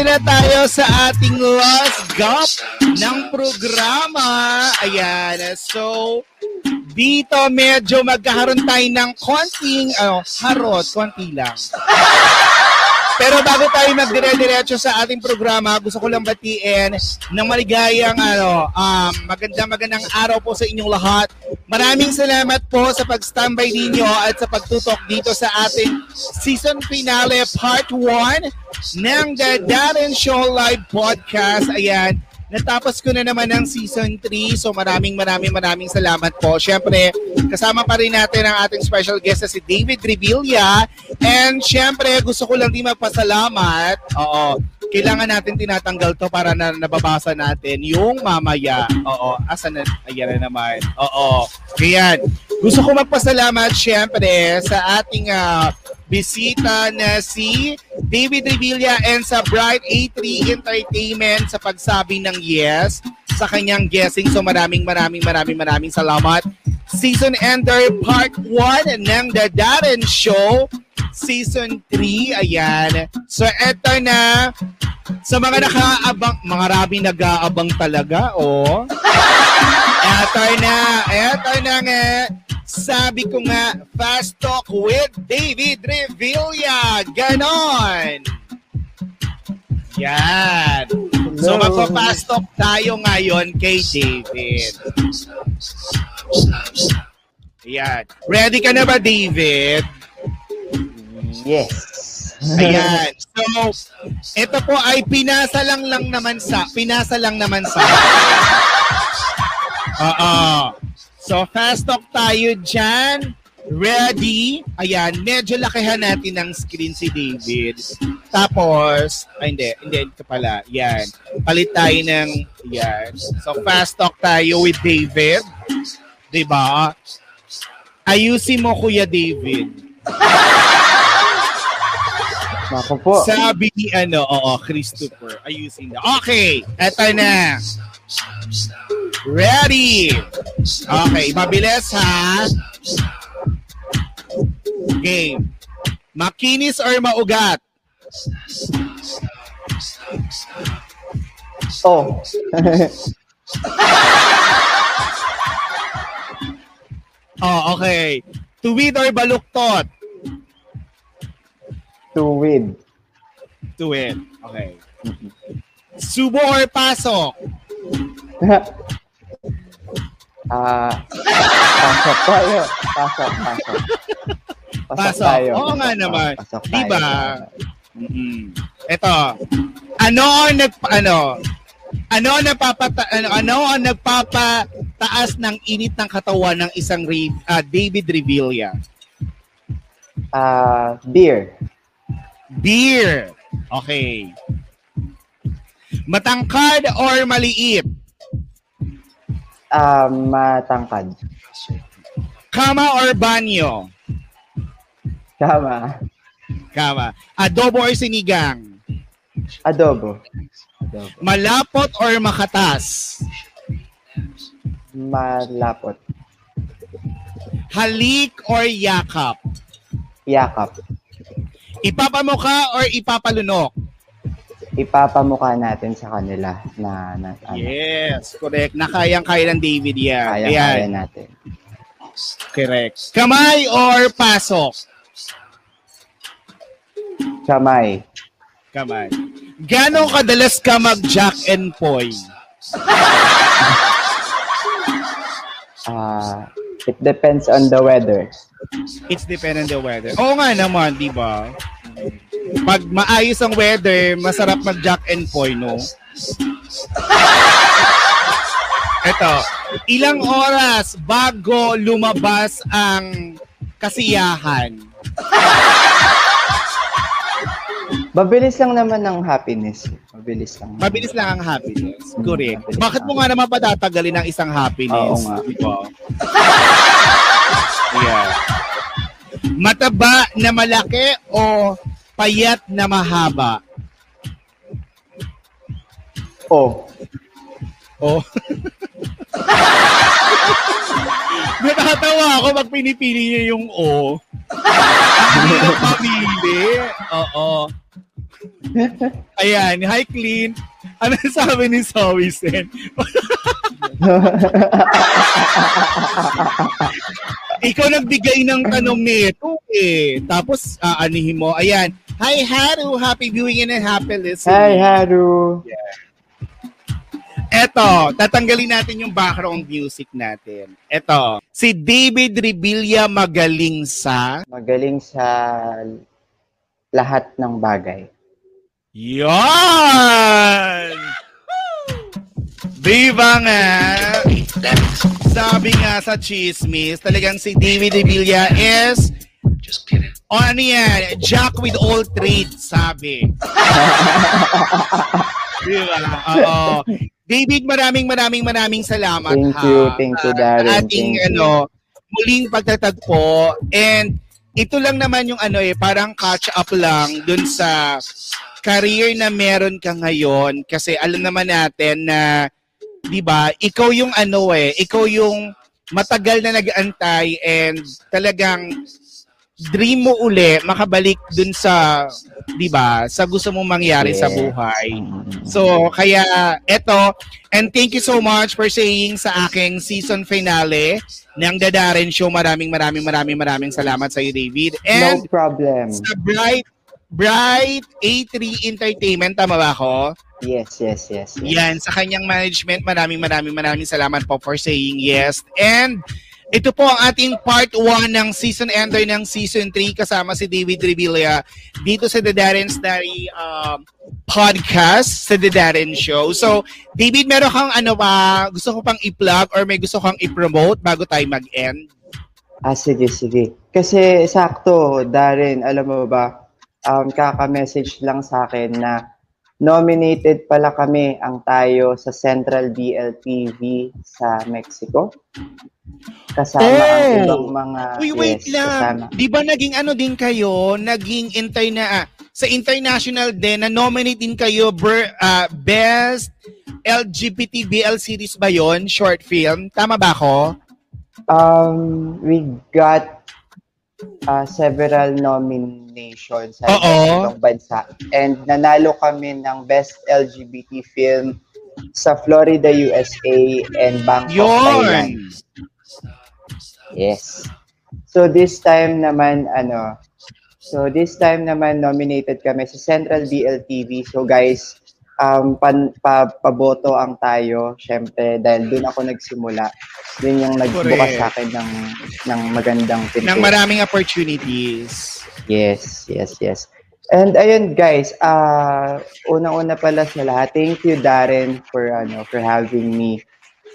Andito na tayo sa ating last gap ng programa. Ayan. So, dito medyo magkakaroon tayo ng konting ano, harot, konti lang. Pero bago tayo magdire-diretso sa ating programa, gusto ko lang batiin ng maligayang ano, um, maganda magandang araw po sa inyong lahat. Maraming salamat po sa pag-standby ninyo at sa pagtutok dito sa ating season finale part 1 ng The Darren Show Live Podcast. Ayan, Natapos ko na naman ng season 3. So maraming maraming maraming salamat po. Syempre, kasama pa rin natin ang ating special guest na si David Revilla. And syempre, gusto ko lang din magpasalamat. Oo. Kailangan natin tinatanggal to para na nababasa natin yung mamaya. Oo. Asa na? Ayan na naman. Oo. Ayan. Gusto ko magpasalamat syempre sa ating uh, bisita na si David Revilla and sa Bright A3 Entertainment sa pagsabi ng yes sa kanyang guessing. So maraming maraming maraming maraming salamat. Season Ender Part 1 ng The Darren Show. Season 3, ayan. So eto na, sa mga nakaabang, mga rabi nag-aabang talaga, oh. Eto na, eto na nga. Sabi ko nga, Fast Talk with David Revilla. Ganon. Yan. So magpa-fast talk tayo ngayon kay David. Yan. Ready ka na ba, David? Yes. Ayan. So, ito po ay pinasa lang lang naman sa, pinasa lang naman sa. Oo. So, fast talk tayo dyan. Ready? Ayan, medyo lakihan natin ng screen si David. Tapos, ay hindi, hindi ito pala. Yan. Palit tayo ng, yan. So, fast talk tayo with David. 'Di ba? Ayusin mo, Kuya David. Ako po. Sabi ni ano, oo, Christopher. Ayusin na. Okay, eto na. Ready? Okay, mabilis ha. Game. Makinis or maugat? Oh. oh, okay. Tuwid or baluktot? Tuwid. Tuwid. Okay. Subo or pasok? Ah, pasok tayo. Pasok, pasok. Pasok, Pasok. tayo. Oo nga naman. Pasok tayo. ba? Mm-mm. Ito. Ano ang nag ano? Ano ang napapata ano, ano ang nagpapataas ng init ng katawan ng isang Re- ah, David Revilla? Ah, beer. Beer. Okay. Matangkad or maliit? Ah, matangkad. Kama or banyo? Tama. Kama. Adobo or sinigang? Adobo. Adobo. Malapot or makatas? Malapot. Halik or yakap? Yakap. Ipapamukha or ipapalunok? Ipapamukha natin sa kanila na, na ano, Yes, correct. Nakayang-kaya ng David yan. kaya-kaya Ayan. natin. Correct. Kamay or pasok? Kamay. Kamay. Gano'ng kadalas ka mag-jack and poy? Ah, it depends on the weather. It's depend on the weather. Oo nga naman, di ba? Pag maayos ang weather, masarap mag-jack and poy, no? Eto, ilang oras bago lumabas ang kasiyahan? Mabilis lang naman ng happiness. Mabilis lang. Mabilis lang ang happiness. Correct. Bakit mo nga naman patatagalin ang isang happiness? Oo nga. Di ba? Yeah. Mataba na malaki o payat na mahaba? Oh. Oh. Natatawa ako pag pinipili niya yung O. Ang hirap mamili. Oo. Ayan, hi Clean. Ano sabi ni Zoe Sen? Ikaw nagbigay ng tanong nito eh. Tapos aanihin mo. Ayan. Hi Haru, happy viewing and happy listening. Hi, Haru. Eto, tatanggalin natin yung background music natin. Eto, si David Revilla magaling sa... Magaling sa lahat ng bagay. Yan! Diba nga? Sabi nga sa chismis, talagang si David Revilla is... Just kidding. O ano yan? Jack with all trades, sabi. diba? Oo. David, maraming maraming maraming salamat Thank ha. you, thank you, Darren. Sa ating Thank you. ano, muling pagtatagpo and ito lang naman yung ano eh, parang catch up lang dun sa career na meron ka ngayon kasi alam naman natin na 'di ba, ikaw yung ano eh, ikaw yung matagal na nag-antay and talagang dream mo uli makabalik dun sa 'di ba, sa gusto mong mangyari sa Yes. buhay. So, kaya eto, and thank you so much for saying sa aking season finale ng The Darren Show. Maraming maraming maraming maraming salamat sa iyo, David. And no problem. sa Bright Bright A3 Entertainment, tama ba ako? Yes, yes, yes. yes. Yan, sa kanyang management, maraming maraming maraming salamat po for saying yes. And ito po ang ating part 1 ng season ender ng season 3 kasama si David Revilla dito sa The Darren's Diary um, podcast sa The Darren Show. So, David, meron kang ano ba, gusto ko pang i-plug or may gusto kang i-promote bago tayo mag-end? Ah, sige, sige. Kasi sakto, Darren, alam mo ba, um, kaka-message lang sa akin na nominated pala kami ang tayo sa Central DLTV sa Mexico. Kasama ang ibang mga... Uy, wait yes, lang. kasama. Di ba naging ano din kayo, naging interna ah, sa international din, na nominate din kayo ber, ah, Best LGBT BL series ba yon Short film? Tama ba ako? Um, we got uh, several nominations sa ibang bansa. And nanalo kami ng Best LGBT Film sa Florida, USA and Bangkok, Thailand. Yon! Yes. So this time naman ano So this time naman nominated kami sa Central DLTV. So guys, um pan, pa, paboto ang tayo syempre dahil doon ako nagsimula. Yun yung nagbukas sa akin ng ng magandang pinto. Ng maraming opportunities. Yes, yes, yes. And ayun guys, ah unang-una pala sa lahat, thank you Darren for ano for having me.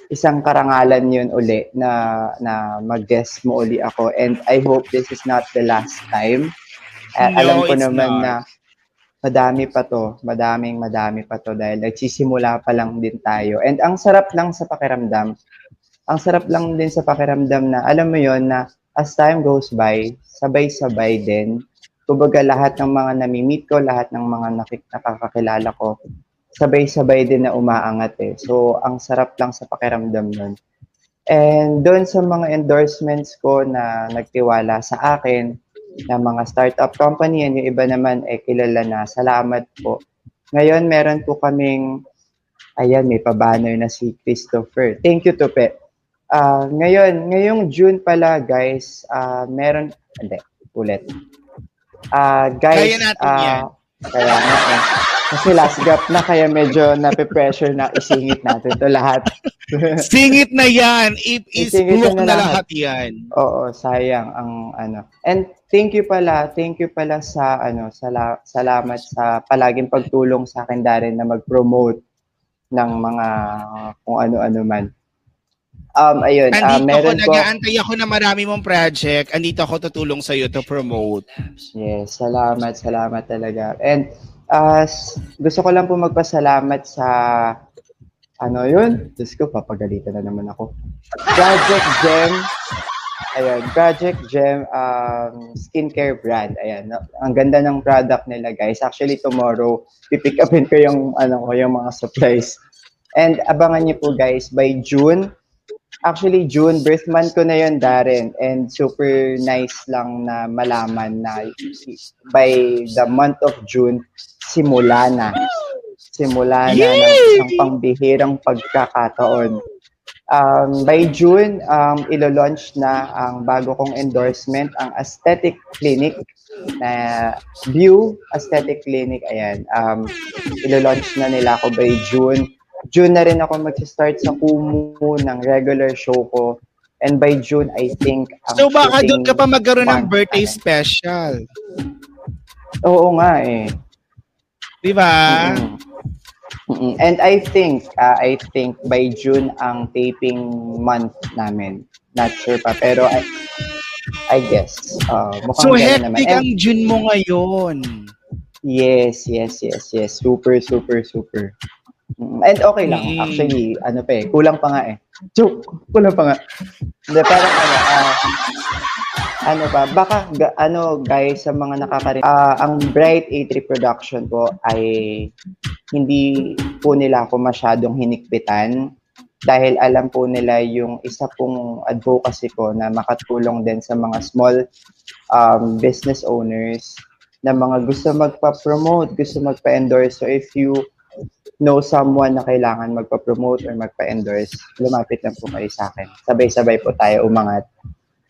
Isang karangalan 'yun uli na na mag-guest mo uli ako and I hope this is not the last time. Ah, No, alam ko naman not. na madami pa to, madaming madami pa to dahil nagsisimula pa lang din tayo. And ang sarap lang sa pakiramdam, ang sarap lang din sa pakiramdam na alam mo yon na as time goes by, sabay-sabay din. Kumbaga lahat ng mga nami-meet ko, lahat ng mga nakik- nakakakilala ko, sabay-sabay din na umaangat eh. So, ang sarap lang sa pakiramdam nun. And doon sa mga endorsements ko na nagtiwala sa akin, na mga startup company, and yung iba naman eh kilala na. Salamat po. Ngayon, meron po kaming, ayan, may pabanner na si Christopher. Thank you, Tupe. Ah, ngayon, ngayong June pala, guys, ah meron, hindi, ulit. Ah, guys, Kaya natin ah, yan. Kaya eh. Kasi last gap na, kaya medyo nape-pressure na isingit natin to lahat. Singit na yan. If is Isingit book na na lahat. lahat yan. Oo, sayang ang ano. And thank you pala, thank you pala sa ano, sala, salamat sa palaging pagtulong sa akin Darren na mag-promote ng mga kung ano-ano man. Um ayun, ah, Andito meron ako, po nag-aantay ako na marami mong project. Andito ako tutulong sa iyo to promote. Yes, salamat, salamat talaga. And uh, gusto ko lang po magpasalamat sa ano yun? Diyos ko, papagalitan na naman ako. Project Gem. Ayan, Project Gem um, skincare brand. Ayan, no? ang ganda ng product nila, guys. Actually, tomorrow, pipick upin ko yung, ano, ko, yung mga supplies. And abangan niyo po, guys, by June, Actually, June, birth month ko na yun, Darren. And super nice lang na malaman na by the month of June, simula na. Simula na ng isang pangbihirang pagkakataon. Um, by June, um, ilo-launch na ang bago kong endorsement, ang Aesthetic Clinic na View Aesthetic Clinic. Ayan, um, ilo-launch na nila ako by June. June na rin ako mag-start sa Kumu ng regular show ko. And by June, I think... ang So baka doon ka pa magkaroon ng birthday na- special. Oo nga eh. Di ba? Mm-mm. And I think, uh, I think by June ang taping month namin. Not sure pa, pero I, I guess. Uh, So hectic ang June mo ngayon. Yes, yes, yes, yes. Super, super, super. Mm, And okay lang. Actually, ano pa eh. Kulang pa nga eh. Joke. Kulang pa nga. Hindi, parang ano, ah, ano pa, baka, ga, ano, guys, sa mga nakakarin, ah, ang Bright A3 production ko ay hindi po nila ako masyadong hinikpitan dahil alam po nila yung isa pong advocacy ko na makatulong din sa mga small um, business owners na mga gusto magpa-promote, gusto magpa-endorse. So if you know someone na kailangan magpa-promote or magpa-endorse, lumapit lang po kayo sa akin. Sabay-sabay po tayo umangat.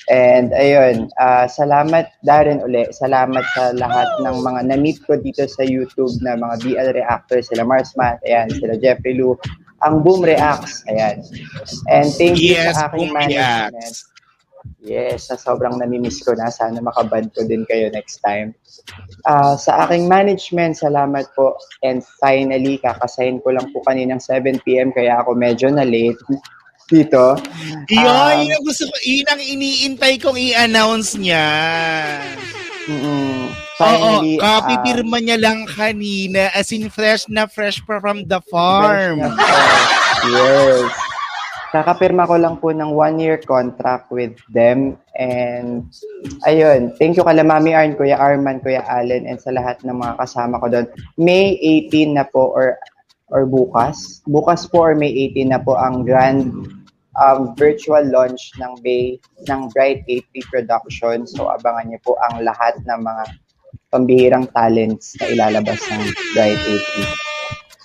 And ayun, ah, salamat Darren uli. Salamat sa lahat ng mga na-meet ko dito sa YouTube na mga BL reactors, sila Mars Matt, ayan, sila Jeffrey Lu, ang Boom Reacts, ayan. And thank you Yes, sa aking management. Yes, sa sobrang namimiss ko na. Sana makabad ko din kayo next time. Ah, sa aking management, salamat po. And finally, kakasayin ko lang po kaninang 7pm kaya ako medyo na late dito. Yun, Um, yun ang gusto ko, yun ang iniintay kong i-announce niya. Mm-mm. Oo, Finally, copy ah, pirma niya lang kanina as in fresh na fresh pa from the farm. Yes. Kakapirma ko lang po ng one-year contract with them. And, ayun, thank you kala Mami Arn, Kuya Arman, Kuya Allen, and sa lahat ng mga kasama ko doon. May 18 na po or or bukas. Bukas po or May 18 na po ang grand um, virtual launch ng Bay ng Bright 80 Production. So abangan niyo po ang lahat ng mga pambihirang talents na ilalabas ng Bright 80.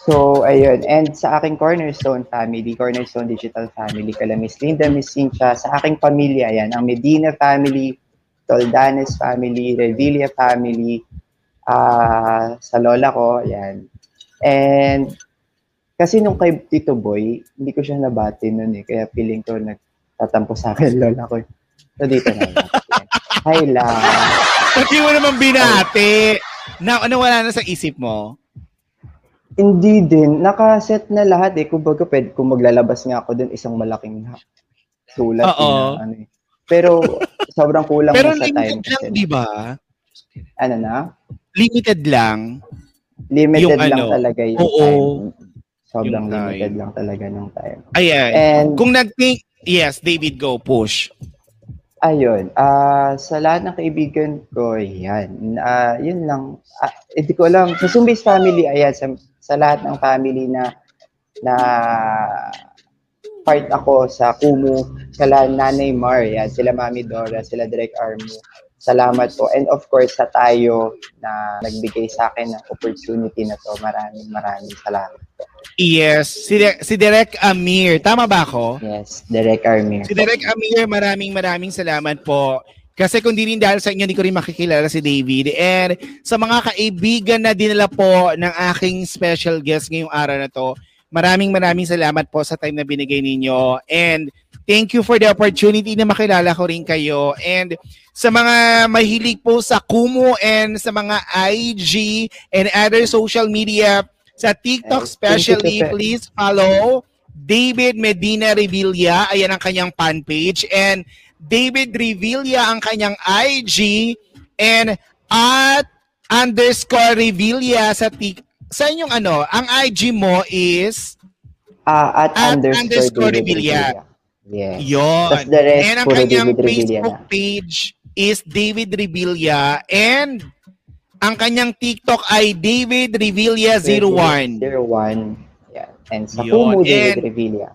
So, ayun. And sa aking Cornerstone family, Cornerstone Digital Family, kala Miss Linda, Miss Cynthia, sa aking pamilya, yan, ang Medina family, Toldanes family, Revilla family, ah sa lola ko, yan. And, kasi nung kay Tito Boy, hindi ko siya nabati nun eh, kaya feeling ko nagtatampo sa akin lola ko. So, dito na. Hi, la. Pati mo naman binati. Na, ano wala na sa isip mo? Hindi din. Nakaset na lahat eh. Kumbaga, pwede, kung maglalabas nga ako dun, isang malaking sulat. Oo. Na, ano, eh. Pero, sobrang kulang Pero sa time. limited lang, di ba? Ano na? Limited lang. Limited Yung lang ano, talaga yung oo. time. Sobrang Yung time. limited lang talaga ng time. Ayan. And- Kung nag-think, yes, David, go, push. Ayun, ah sa lahat ng kaibigan ko, yan. Ah yun lang. Ah, hindi ko alam. Sa Zumbis family, ayan, sa, sa lahat ng family na na part ako sa Kumu, sila Nanay Mar, yan, sila Mami Dora, sila Direk Armo. Salamat po. And of course, sa tayo na nagbigay sa akin ng opportunity na to. Maraming maraming salamat po. Yes, si, De- si Derek Amir. Tama ba ako? Yes, Direk Armir. Si Derek Amir, maraming maraming salamat po. Kasi kung di rin dahil sa inyo, hindi ko rin makikilala si David. And sa mga kaibigan na dinala po ng aking special guest ngayong araw na to, maraming maraming salamat po sa time na binigay ninyo. And thank you for the opportunity na makilala ko rin kayo. And sa mga mahilig po sa Kumu and sa mga IG and other social media, sa TikTok especially, please follow David Medina Revilla. Ayan ang kanyang fan page. And David Revilla ang kanyang IG. And at underscore Revilla sa TikTok. Sa inyong ano, ang IG mo is Ah, at, at underscore, underscore Revilla. Yon. Tas the rest, And ang kanyang David Revilla Facebook na. page is David Revilla. And ang kanyang TikTok ay David Revilla01. 01. Yeah. And sa Yun. Kumu, David Revilla.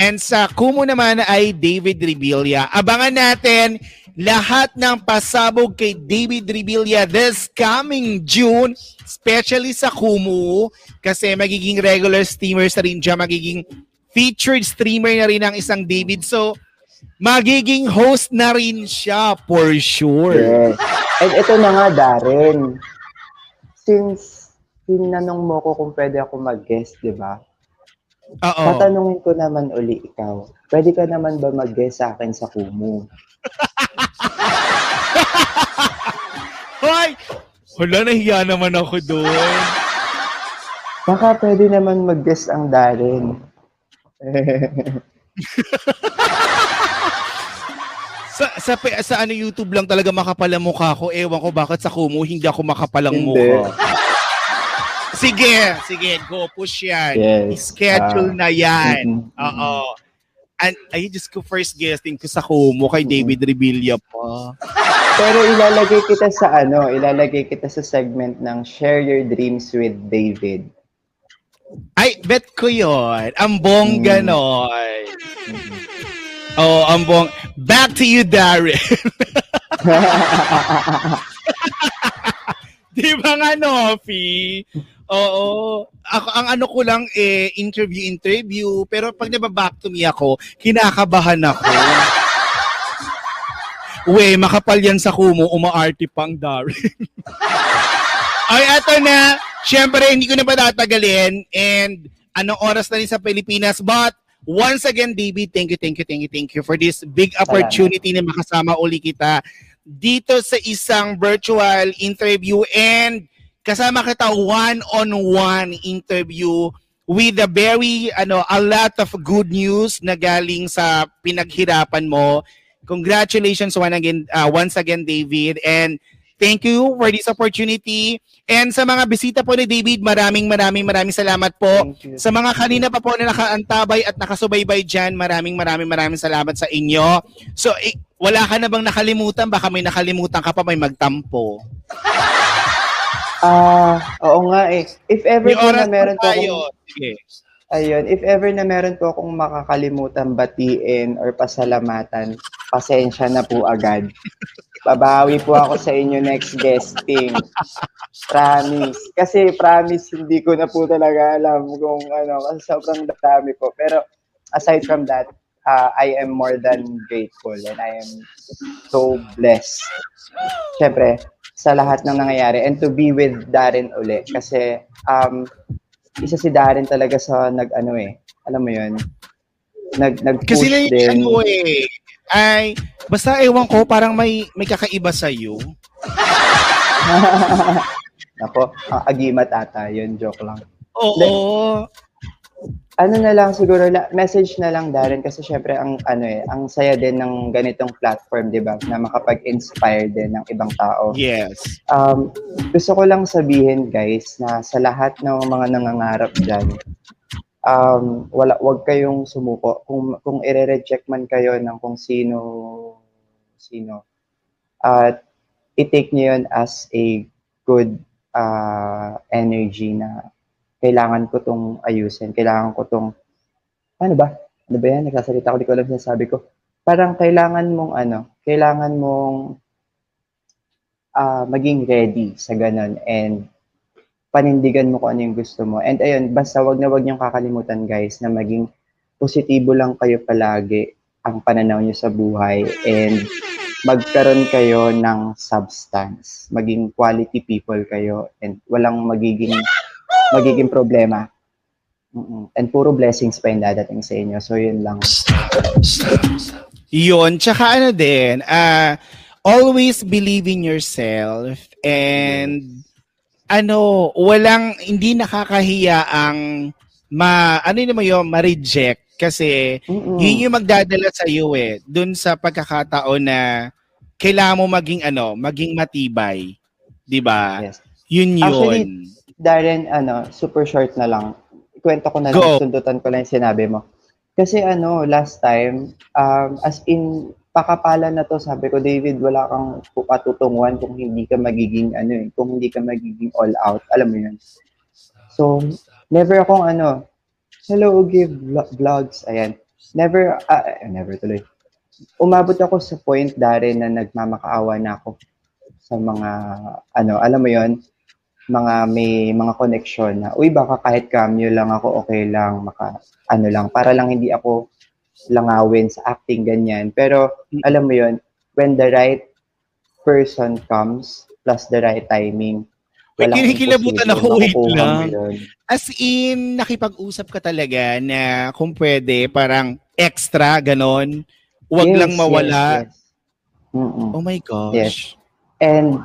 And sa Kumu naman ay David Revilla. Abangan natin lahat ng pasabog kay David Revilla this coming June, especially sa Kumu, kasi magiging regular streamers na rin dyan, magiging featured streamer na rin ang isang David. So, magiging host na rin siya for sure. Yes. And ito na nga, Darren. Since tinanong mo ko kung pwede ako mag-guest, di ba? Oo. Tatanungin ko naman uli ikaw. Pwede ka naman ba mag-guest sa akin sa Kumu? Hoy! Hala, nahiya naman ako doon. Baka pwede naman mag-guest ang Darren. sa, sa, sa ano YouTube lang talaga makapalang mukha ko. Ewan ko bakit sa Kumu hindi ako makapalang Hindi. mukha. Sige, sige, go push yan. Yes. Schedule Ah, na yan. mm-mm, Oo. And ayun, just ko first guesting ko sa Kumu kay David Revilla pa. Pero ilalagay kita sa ano, ilalagay kita sa segment ng Share Your Dreams with David. Ay, bet ko yon. Ang bongga nun. Oh, ang bong. Back to you, Darren. Di ba nga, Nofi? Oo. Ako, ang ano ko lang, eh, interview, interview. Pero pag nababack to me ako, kinakabahan ako. We, makapal yan sa kumo, umaarte pang Darren. Ay, eto na. Siyempre, hindi ko na pa tatagalin. And anong oras na rin sa Pilipinas. But, once again, David, thank you, thank you, thank you, thank you for this big opportunity na makasama uli kita dito sa isang virtual interview and kasama kita one-on-one interview with a very, ano, a lot of good news na galing sa pinaghirapan mo. Congratulations one again, uh, once again, David. And thank you for this opportunity. And sa mga bisita po ni David, maraming maraming maraming salamat po. Sa mga kanina pa po na nakaantabay at nakasubaybay dyan, maraming maraming maraming salamat sa inyo. So, eh, wala ka na bang nakalimutan? Baka may nakalimutan ka pa, may magtampo. Ah, oo nga eh. If ever po na meron po tayo. akong, Sige. ayun, if ever na meron po akong makakalimutan batiin or pasalamatan, pasensya na po agad. Babawi po ako sa inyo next guesting. Promise. Kasi promise, hindi ko na po talaga alam kung ano, kasi sobrang dami po. Pero aside from that, uh, I am more than grateful and I am so blessed. Siyempre, sa lahat ng nangyayari and to be with Darren uli. Kasi um, isa si Darren talaga sa nag-ano eh, alam mo yun, nag, nag-push Kasi na din. ano eh, ay, basta ewan ko, parang may, may kakaiba sa'yo. Nako, ang agimat ata, yun, joke lang. Oo. Ano na lang siguro, la- message na lang Darren kasi syempre ang ano eh, ang saya din ng ganitong platform, 'di ba, na makapag-inspire din ng ibang tao. Yes. Um, gusto ko lang sabihin guys na sa lahat ng mga nangangarap diyan, um, wala wag kayong sumuko. Kung kung ire-reject man kayo ng kung sino sino at i-take niyo yun as a good uh, energy na kailangan ko tong ayusin, kailangan ko tong ano ba? Ano ba yan? Nagsasalita ko, di ko alam sinasabi ko. Parang kailangan mong ano, kailangan mong ah, maging ready sa ganun and panindigan mo kung ano yung gusto mo. And ayun, basta wag na wag niyong kakalimutan guys na maging positibo lang kayo palagi ang pananaw niyo sa buhay and magkaroon kayo ng substance. Maging quality people kayo and walang magiging magiging problema. Mm-mm. And puro blessings pa yung dadating sa inyo. So yun lang. Yun. Tsaka ano din, ah, always believe in yourself and ano, walang, hindi nakakahiya ang ma, ano yun mo yun, ma-reject kasi yun yung magdadala sa iyo eh, dun sa pagkakataon na kailangan mo maging ano, maging matibay. 'Di ba? Yun yun. Actually, Darren, ano, super short na lang. Kwento ko na lang, Go. sundutan ko lang yung sinabi mo. Kasi ano, last time, um, as in, pakapala na to, sabi ko, David, wala kang patutunguhan kung hindi ka magiging, ano eh, kung hindi ka magiging all out. Alam mo yun. So, never akong ano, hello, give vlo- vlogs, ayan. never, eh, never tuloy. Umabot ako sa point dari na nagmamakaawa na ako sa mga, ano, alam mo yon mga may mga connection na, uy, baka kahit cameo lang ako, okay lang, maka, ano lang, para lang hindi ako langawin sa acting, ganyan. Pero, alam mo yon when the right person comes, plus the right timing, Wait, kinikilabutan ako, wait lang. As in, nakipag-usap ka talaga na kung pwede, parang extra, ganon. Huwag Yes, lang mawala. yes, yes. Mm-mm. Oh my gosh. Yes. And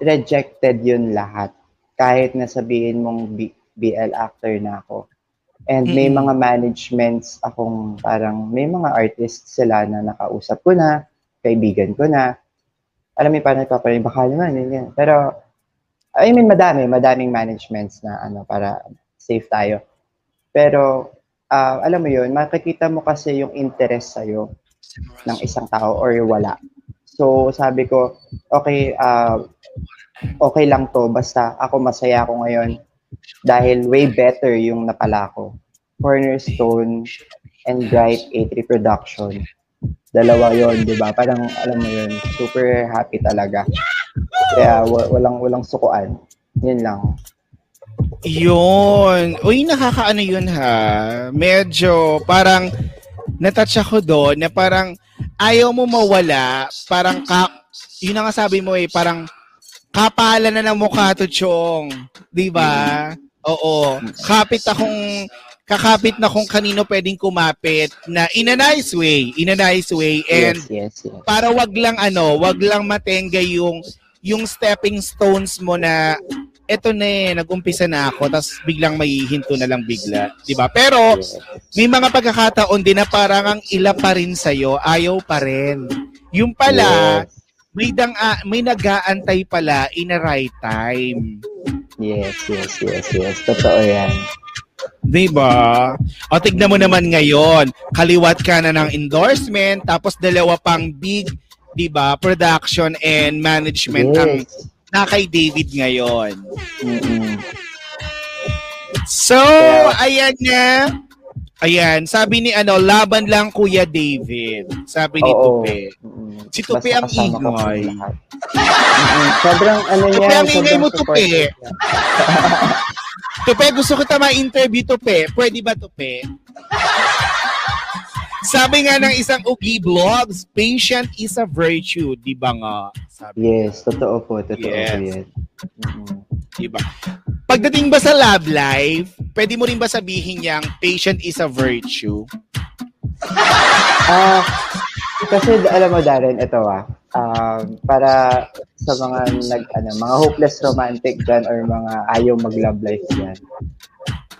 rejected yun lahat. Kahit na sabihin mong B- BL actor na ako. And may mga managements akong parang, may mga artists sila na nakausap ko na, kaibigan ko na. Alam mo, paano ipaparin, baka naman, yun, yan. Pero, I mean, madami, madaming managements na ano, para safe tayo. Pero, ah, alam mo yun, makikita mo kasi yung interest sa'yo ng isang tao or wala. So, sabi ko, okay, ah, okay lang to, basta ako masaya ako ngayon dahil way better yung napala ko. Cornerstone and Bright A3 Production. Dalawa yon di ba? Parang, alam mo yun, super happy talaga. Kaya, wa- walang, walang sukuan. Yun lang. Yun. Uy, nakakaano yun ha. Medyo parang natouch ako doon na parang ayaw mo mawala. Parang ka, yun na nga sabi mo eh, parang kapala na ng mukha to, Chong. Di ba? Oo. Kapit akong kakapit na kung kanino pwedeng kumapit na in a nice way, in a nice way and yes, yes, yes. para wag lang ano, wag lang matenga yung yung stepping stones mo na eto na eh, nag-umpisa na ako, tapos biglang may hinto na lang bigla. di ba Pero, may mga pagkakataon din na parang ang ila pa rin sa'yo, ayaw pa rin. Yung pala, may, dang, ah, may nag-aantay pala in a right time. Yes, yes, yes, yes. Totoo yan. Di ba? O tignan mo naman ngayon, kaliwat ka na ng endorsement, tapos dalawa pang big, di ba, production and management Yes. ang na kay David ngayon. So, ayan na. Ayan, sabi ni ano, laban lang Kuya David. Sabi ni Oo. Tupe. Si Tupe Basta ang kasama ko ingay. kayong lahat. Mm, Sobrang ano niya. Tupe ang ingay sobrang mo, support niya. Tupe, gusto kita ma-interview, Tupe. Pwede ba, Tupe? Sabi nga ng isang Ugi Vlogs, patient is a virtue. Di ba nga? Sabi Yes, totoo po. Totoo Yes. po yan. Di ba? Pagdating ba sa love life, pwede mo rin ba sabihin niyang patient is a virtue? Ah, kasi alam mo Darren, ito ah. Um, para sa mga nag ano, mga hopeless romantic dyan or mga ayaw mag-love life dyan.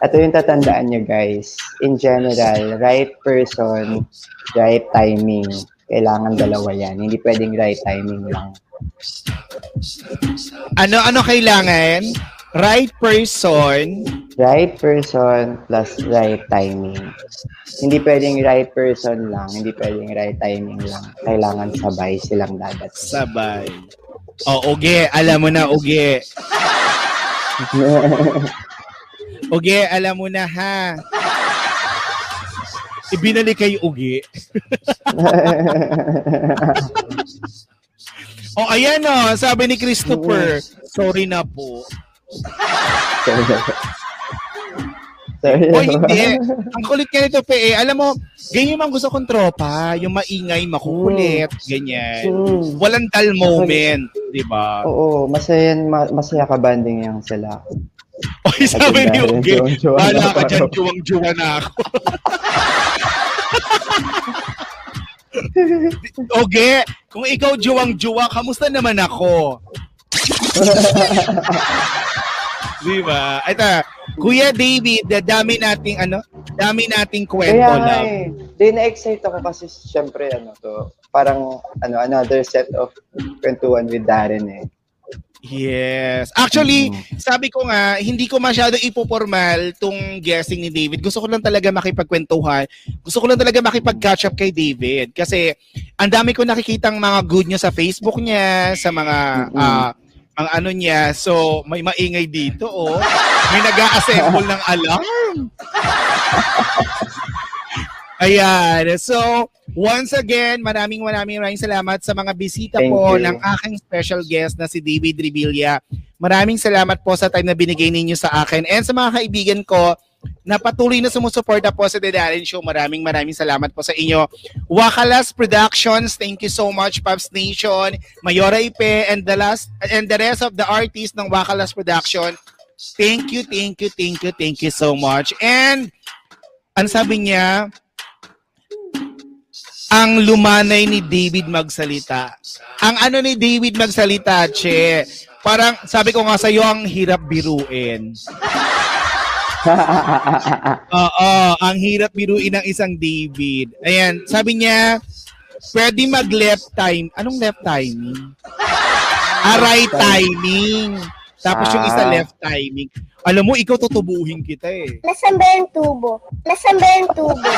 Ito yung tatandaan nyo guys. In general, right person, right timing. Kailangan dalawa yan. Hindi pwedeng right timing lang. Ano ano kailangan? Right person. Right person plus right timing. Hindi pwedeng right person lang. Hindi pwedeng right timing lang. Kailangan sabay silang dadat. Sabay. O, uge. Alam mo na, uge. Uge, alam mo na ha. Ibinalik kay Uge. o, ayan o. Sabi ni Christopher, sorry na po. Sorry. O hindi. Ang kulit ka nito, pe. Eh. Alam mo, ganyan ang gusto kong tropa. Yung maingay, makukulit, ganyan. Mm. Walang dull moment, di ba? Oo, masaya, ma- masaya ka banding yung sila. Oy, sabi ni Uge, na ka dyan, juwang-juwa na ako. Uge, kung ikaw juwang-juwa, kamusta naman ako? Di ba? Ito, Kuya David, the dami nating ano, dami nating kwento Kaya nga lang. eh. Di na-excite ako kasi syempre ano to, parang ano another set of kwentuhan with Darren eh. Yes. Actually, sabi ko nga, hindi ko masyado ipopormal tong guessing ni David. Gusto ko lang talaga makipagkwentuhan. Gusto ko lang talaga makipag-catch up kay David. Kasi ang dami ko nakikitang mga good news sa Facebook niya, sa mga ah, mga ano niya. So, may maingay dito, oh. May nag-a-assemble ng alarm. Ayan. So, once again, maraming maraming maraming salamat sa mga bisita Thank po you. ng aking special guest na si David Revilla. Maraming salamat po sa time na binigay ninyo sa akin. And sa mga kaibigan ko na patuloy na sumusuporta po sa The Darren Show, maraming maraming salamat po sa inyo. Wakalas Productions, thank you so much, Pops Nation, Mayora Ipe, and the last and the rest of the artists ng Wakalas Production. Thank you, thank you, thank you, thank you so much. And ang sabi niya, ang lumanay ni David magsalita. Ang ano ni David magsalita, che, parang sabi ko nga sa'yo, ang hirap biruin. Oo, ang hirap biruin ng isang David. Ayan, sabi niya, pwede mag left time. Anong left timing? Ah, right timing. Tapos yung isa Ah. left timing. Alam mo, ikaw tutubuhin kita eh. Nasaan ba yung tubo? Nasaan ba yung tubo?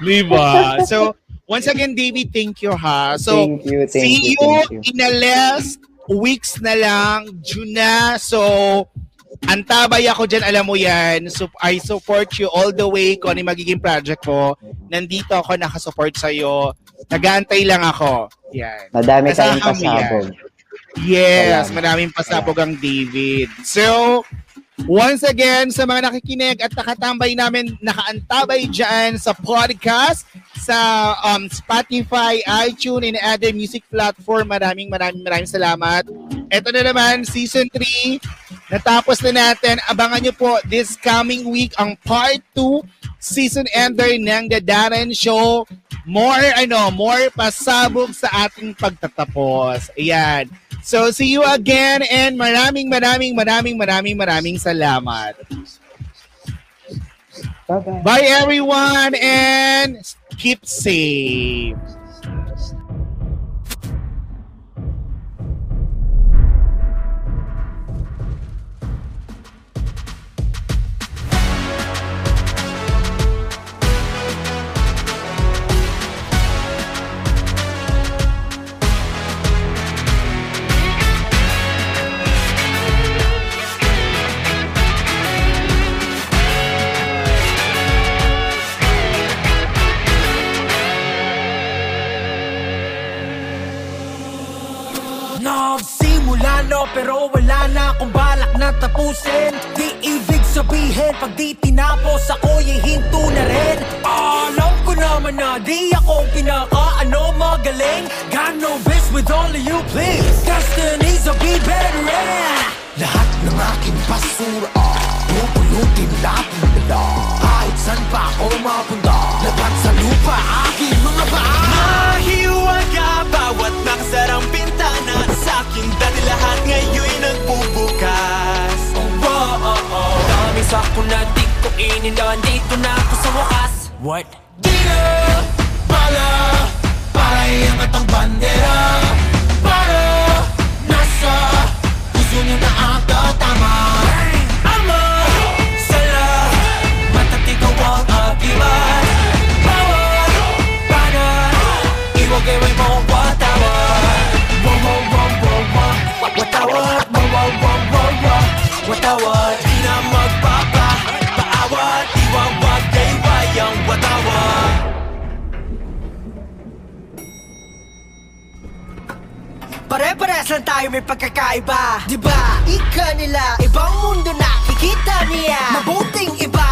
Diba? So, once again, David, thank you ha. So, Thank you, thank see you, you, thank you. in the last weeks na lang, June na. So, antabay ako dyan, alam mo yan. So, I support you all the way kung ano magiging project ko. Nandito ako, nakasupport sa'yo. Nagaantay lang ako. Yan. Madami tayong yan. pasabog. Yes, Salamat. maraming pasabog ang David. So, once again, sa mga nakikinig at nakatambay namin, nakaantabay dyan sa podcast, sa um, Spotify, iTunes, and other music platform, maraming maraming maraming salamat. Ito na naman, season 3. Natapos na natin. Abangan nyo po this coming week ang part 2 season ender ng The Darren Show. More, ano, more pasabog sa ating pagtatapos. Ayan. So, see you again and maraming, maraming, maraming, maraming, maraming salamat. Bye-bye. Bye, everyone, and keep safe. Pero wala na akong balak na tapusin. Di ibig sabihin pag di tinapos ako hinto na rin. Alam ko naman na di ako pinaka ano magaling. Got no bitch with all of you please. Destinies will be better in Lahat ng aking basura Pupulutin natin nila. Kahit saan pa ako mapunta Lapat sa lupa aking mga paa. Mahiwaga bawat aking dati lahat ngayon'y nagbubukas oh, oh, oh. Dami sa ako na di ko ininda Dito na ako sa wakas What? Di na pala Para iangat ang bandera Para nasa Puso niyo na ata tama Watawat Di na magpapa Paawat Iwawagay wayang watawat Pare-pares lang tayo may pagkakaiba. Diba? Ika nila, ibang mundo nakikita niya. Mabuting iba,